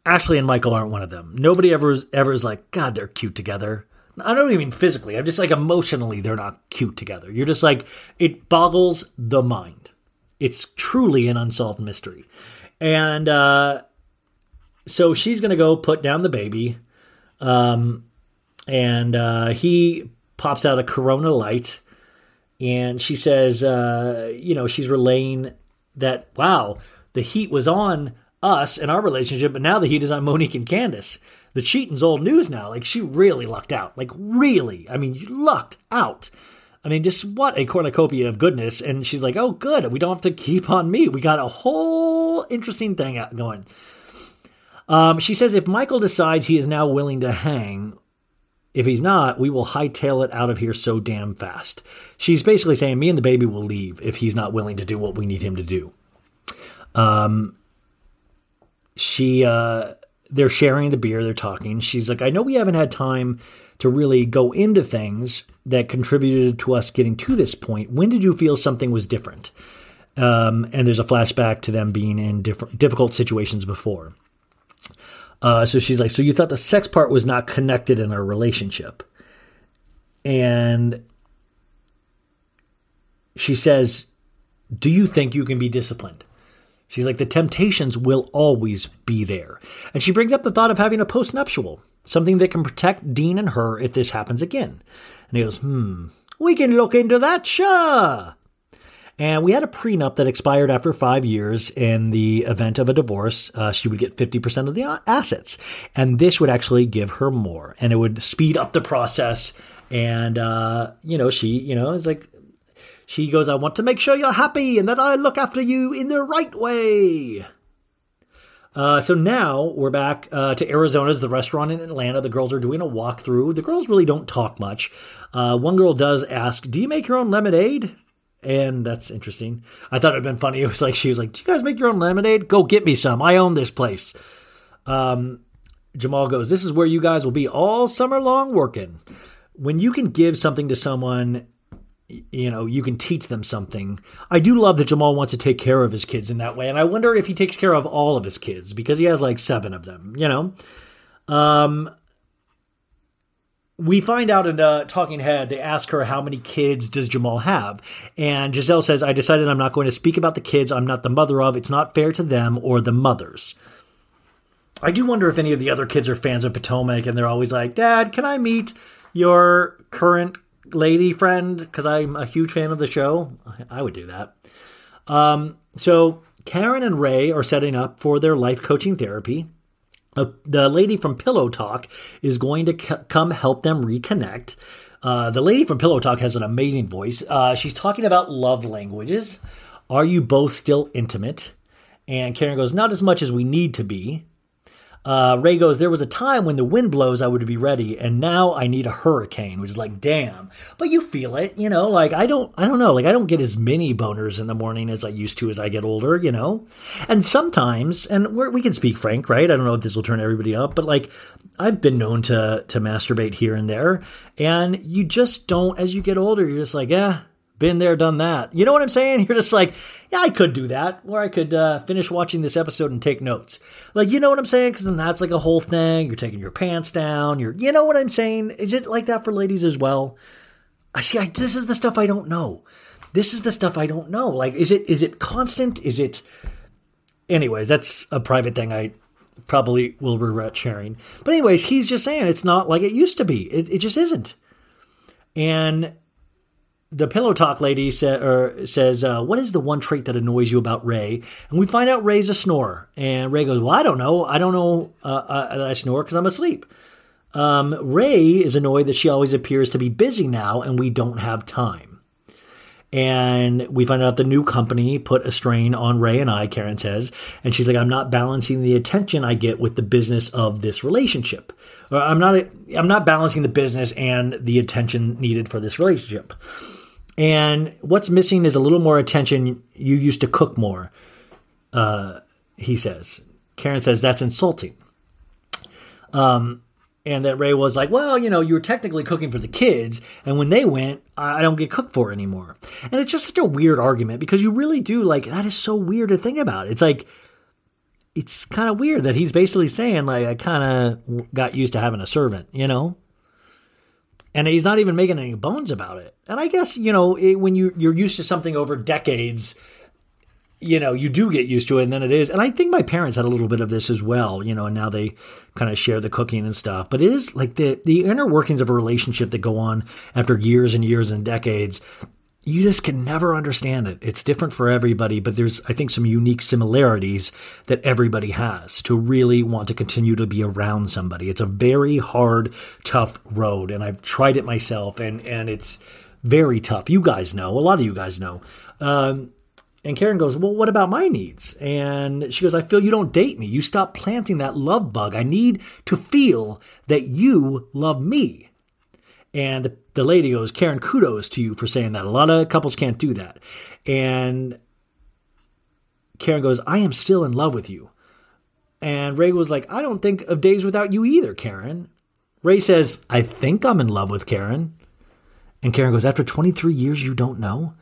Ashley and Michael aren't one of them. Nobody ever ever is like, God, they're cute together. I don't even mean physically. I'm just like emotionally, they're not cute together. You're just like, it boggles the mind. It's truly an unsolved mystery. And uh, so she's going to go put down the baby. Um, and uh, he pops out a Corona light. And she says, uh, you know, she's relaying that, wow, the heat was on us and our relationship, but now the heat is on Monique and Candiace the cheating's old news now. Like she really lucked out. Like really. I mean, you lucked out. I mean, just what a cornucopia of goodness. And she's like, oh, good. We don't have to keep on me. We got a whole interesting thing going. Um, she says if Michael decides he is now willing to hang, if he's not, we will hightail it out of here so damn fast. She's basically saying me and the baby will leave if he's not willing to do what we need him to do. Um, she uh, they're sharing the beer, they're talking. She's like, I know we haven't had time to really go into things that contributed to us getting to this point. When did you feel something was different? Um, and there's a flashback to them being in different difficult situations before. Uh, so she's like, so you thought the sex part was not connected in our relationship, and she says, "Do you think you can be disciplined?" She's like, the temptations will always be there. And she brings up the thought of having a postnuptial, something that can protect Dean and her if this happens again. And he goes, hmm, we can look into that, sure. And we had a prenup that expired after five years. In the event of a divorce, uh, she would get 50% of the assets. And this would actually give her more. And it would speed up the process. And, uh, you know, she, you know, is like, she goes, I want to make sure you're happy and that I look after you in the right way. Uh, so now we're back uh, to Arizona's the restaurant in Atlanta. The girls are doing a walkthrough. The girls really don't talk much. Uh, one girl does ask, "Do you make your own lemonade?" And that's interesting. I thought it'd been funny. It was like she was like, "Do you guys make your own lemonade? Go get me some. I own this place." Um, Jamal goes, "This is where you guys will be all summer long working." When you can give something to someone you know, you can teach them something. I do love that Jamal wants to take care of his kids in that way. And I wonder if he takes care of all of his kids because he has like seven of them, you know? Um, we find out in a talking head, they ask her how many kids does Jamal have? And Gizelle says, I decided I'm not going to speak about the kids I'm not the mother of. It's not fair to them or the mothers. I do wonder if any of the other kids are fans of Potomac and they're always like, Dad, can I meet your current lady friend because I'm a huge fan of the show. I would do that. Um, so Karen and Ray are setting up for their life coaching therapy. Uh, the lady from Pillow Talk is going to c- come help them reconnect. Uh, the lady from Pillow Talk has an amazing voice. Uh, she's talking about love languages. Are you both still intimate? And Karen goes, Not as much as we need to be. Uh, Ray goes, There was a time when the wind blows, I would be ready, and now I need a hurricane, which is like, damn. But you feel it, you know, like I don't, I don't know, like I don't get as many boners in the morning as I used to as I get older, you know? And sometimes, and we can speak frank, right? I don't know if this will turn everybody up, but like I've been known to, to masturbate here and there, and you just don't, as you get older, you're just like, yeah, been there, done that. You know what I'm saying? You're just like, yeah, I could do that, or I could uh, finish watching this episode and take notes. Like, you know what I'm saying? Because then that's like a whole thing. You're taking your pants down. You're, you know what I'm saying? Is it like that for ladies as well? I see. I, this is the stuff I don't know. This is the stuff I don't know. Like, is it is it constant? Is it? Anyways, that's a private thing. I probably will regret sharing. But anyways, he's just saying it's not like it used to be. It, it just isn't. And the pillow talk lady sa- says, uh, "What is the one trait that annoys you about Ray?" And we find out Ray's a snorer. And Ray goes, "Well, I don't know. I don't know. Uh, uh I, I snore because I'm asleep." Um, Ray is annoyed that she always appears to be busy now, and we don't have time. And we find out the new company put a strain on Ray and I, Karen says. And she's like, I'm not balancing the attention I get with the business of this relationship. Or I'm not, I'm not balancing the business and the attention needed for this relationship. And what's missing is a little more attention. You used to cook more, uh, he says. Karen says that's insulting. Um, and that Ray was like, well, you know, you were technically cooking for the kids, and when they went, I don't get cooked for anymore. And it's just such a weird argument because you really do like that is so weird to think about. It's like it's kind of weird that he's basically saying like I kind of got used to having a servant, you know and he's not even making any bones about it. And I guess you know it, when you you're used to something over decades, you know you do get used to it, and then it is. And I think my parents had a little bit of this as well, you know, and now they kind of share the cooking and stuff. But it is like the the inner workings of a relationship that go on after years and years and decades you just can never understand it. It's different for everybody, but there's, I think, some unique similarities that everybody has to really want to continue to be around somebody. It's a very hard, tough road, and I've tried it myself, and and it's very tough. You guys know, a lot of you guys know. Um, and Karen goes, Well, what about my needs? And she goes, I feel you don't date me. You stop planting that love bug. I need to feel that you love me. And the, the lady goes, Karen, kudos to you for saying that. A lot of couples can't do that. And Karen goes, I am still in love with you. And Ray was like, I don't think of days without you either, Karen. Ray says, I think I'm in love with Karen. And Karen goes, After 23 years, you don't know?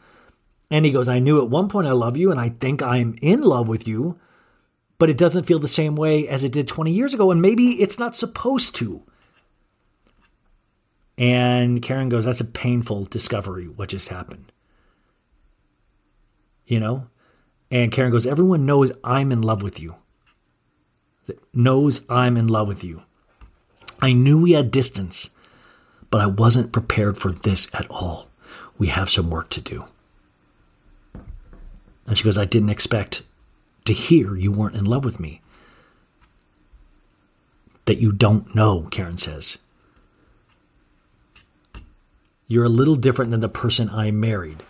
And he goes, I knew at one point I love you, and I think I'm in love with you. but it doesn't feel the same way as it did 20 years ago. And maybe it's not supposed to. And Karen goes, That's a painful discovery, what just happened. You know? And Karen goes, Everyone knows I'm in love with you. Knows I'm in love with you. I knew we had distance, but I wasn't prepared for this at all. We have some work to do. And she goes, I didn't expect to hear you weren't in love with me. That you don't know, Karen says. You're a little different than the person I married.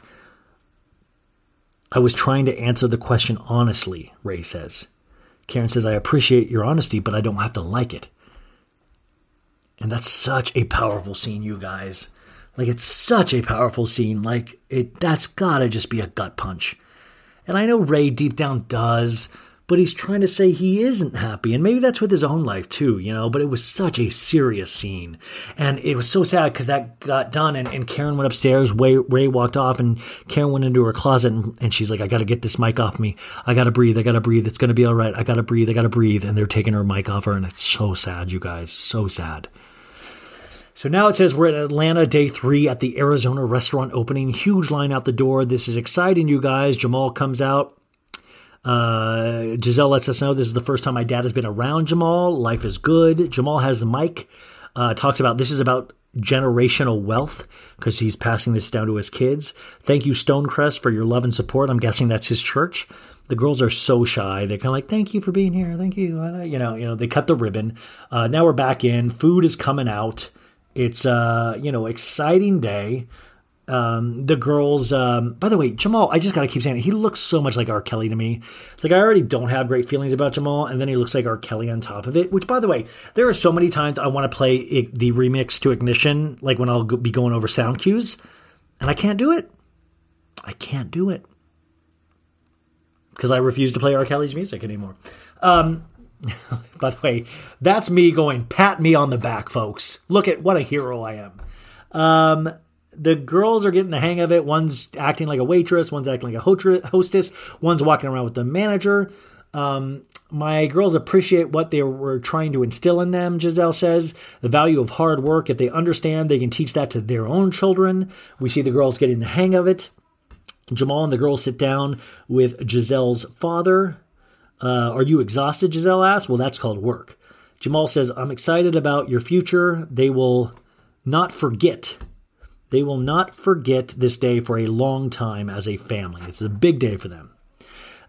I was trying to answer the question honestly, Ray says. Karen says, I appreciate your honesty, but I don't have to like it. And that's such a powerful scene, you guys. Like it's such a powerful scene. Like it that's gotta just be a gut punch. And I know Ray deep down does, but he's trying to say he isn't happy. And maybe that's with his own life too, you know, but it was such a serious scene. And it was so sad because that got done and, and Karen went upstairs. Ray, Ray walked off and Karen went into her closet and, and she's like, I got to get this mic off me. I got to breathe. I got to breathe. It's going to be all right. I got to breathe. I got to breathe. And they're taking her mic off her. And it's so sad, you guys. So sad. So now it says we're at Atlanta, day three at the Arizona restaurant opening. Huge line out the door. This is exciting, you guys. Jamal comes out. Uh, Gizelle lets us know this is the first time my dad has been around Jamal. Life is good. Jamal has the mic. Uh, talks about this is about generational wealth because he's passing this down to his kids. Thank you, Stonecrest, for your love and support. I'm guessing that's his church. The girls are so shy. They're kind of like, "Thank you for being here. Thank you." You know, you know. They cut the ribbon. Uh, now we're back in. Food is coming out. It's uh, you know, exciting day. Um, the girls, um, by the way, Jamal, I just gotta keep saying it. He looks so much like R. Kelly to me. It's like I already don't have great feelings about Jamal, and then he looks like R. Kelly on top of it. Which, by the way, there are so many times I want to play it, the remix to Ignition, like when I'll be going over sound cues, and I can't do it. I can't do it because I refuse to play R. Kelly's music anymore. Um, By the way, that's me going, pat me on the back, folks. Look at what a hero I am. Um, the girls are getting the hang of it. One's acting like a waitress, one's acting like a hostess, one's walking around with the manager. Um, my girls appreciate what they were trying to instill in them, Gizelle says. The value of hard work. If they understand, they can teach that to their own children. We see the girls getting the hang of it. Jamal and the girls sit down with Gizelle's father, uh, are you exhausted? Gizelle asks. Well, that's called work. Jamal says, I'm excited about your future. They will not forget. They will not forget this day for a long time as a family. It's a big day for them.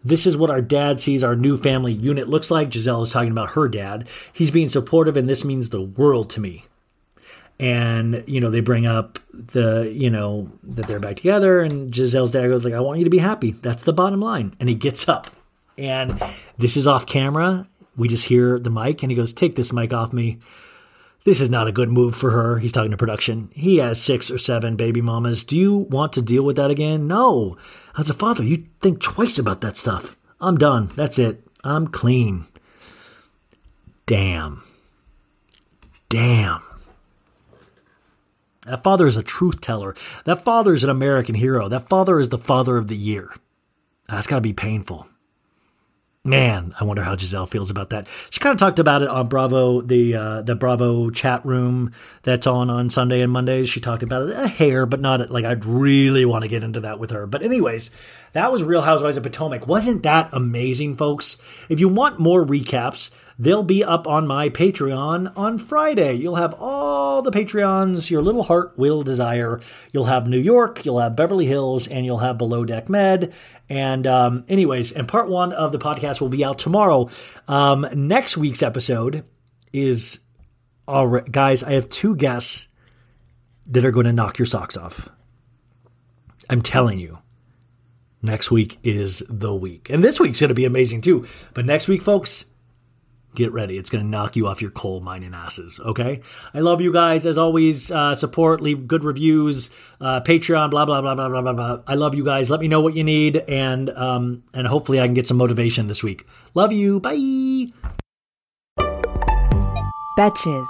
This is what our dad sees our new family unit looks like. Gizelle is talking about her dad. He's being supportive, and this means the world to me. And, you know, they bring up the, you know, that they're back together, and Gizelle's dad goes like, I want you to be happy. That's the bottom line. And he gets up and this is off camera. We just hear the mic, and he goes, Take this mic off me. This is not a good move for her. He's talking to production. He has six or seven baby mamas. Do you want to deal with that again? No. As a father, you think twice about that stuff. I'm done. That's it. I'm clean. Damn. Damn. That father is a truth teller. That father is an American hero. That father is the father of the year. That's got to be painful. Man, I wonder how Gizelle feels about that. She kind of talked about it on Bravo, the uh, the Bravo chat room that's on on Sunday and Mondays. She talked about it a hair, but not like I'd really want to get into that with her. But anyways, that was Real Housewives of Potomac. Wasn't that amazing, folks? If you want more recaps, they'll be up on my Patreon on Friday. You'll have all the Patreons your little heart will desire. You'll have New York, you'll have Beverly Hills, and you'll have Below Deck Med. And, um, anyways, and part one of the podcast will be out tomorrow. Um, next week's episode is, all right, guys, I have two guests that are going to knock your socks off. I'm telling you. Next week is the week. And this week's going to be amazing too. But next week, folks, get ready. It's going to knock you off your coal mining asses. Okay. I love you guys. As always, uh, support, leave good reviews, uh, Patreon, blah, blah, blah, blah, blah, blah, blah. I love you guys. Let me know what you need. And, um, and hopefully I can get some motivation this week. Love you. Bye. Betches.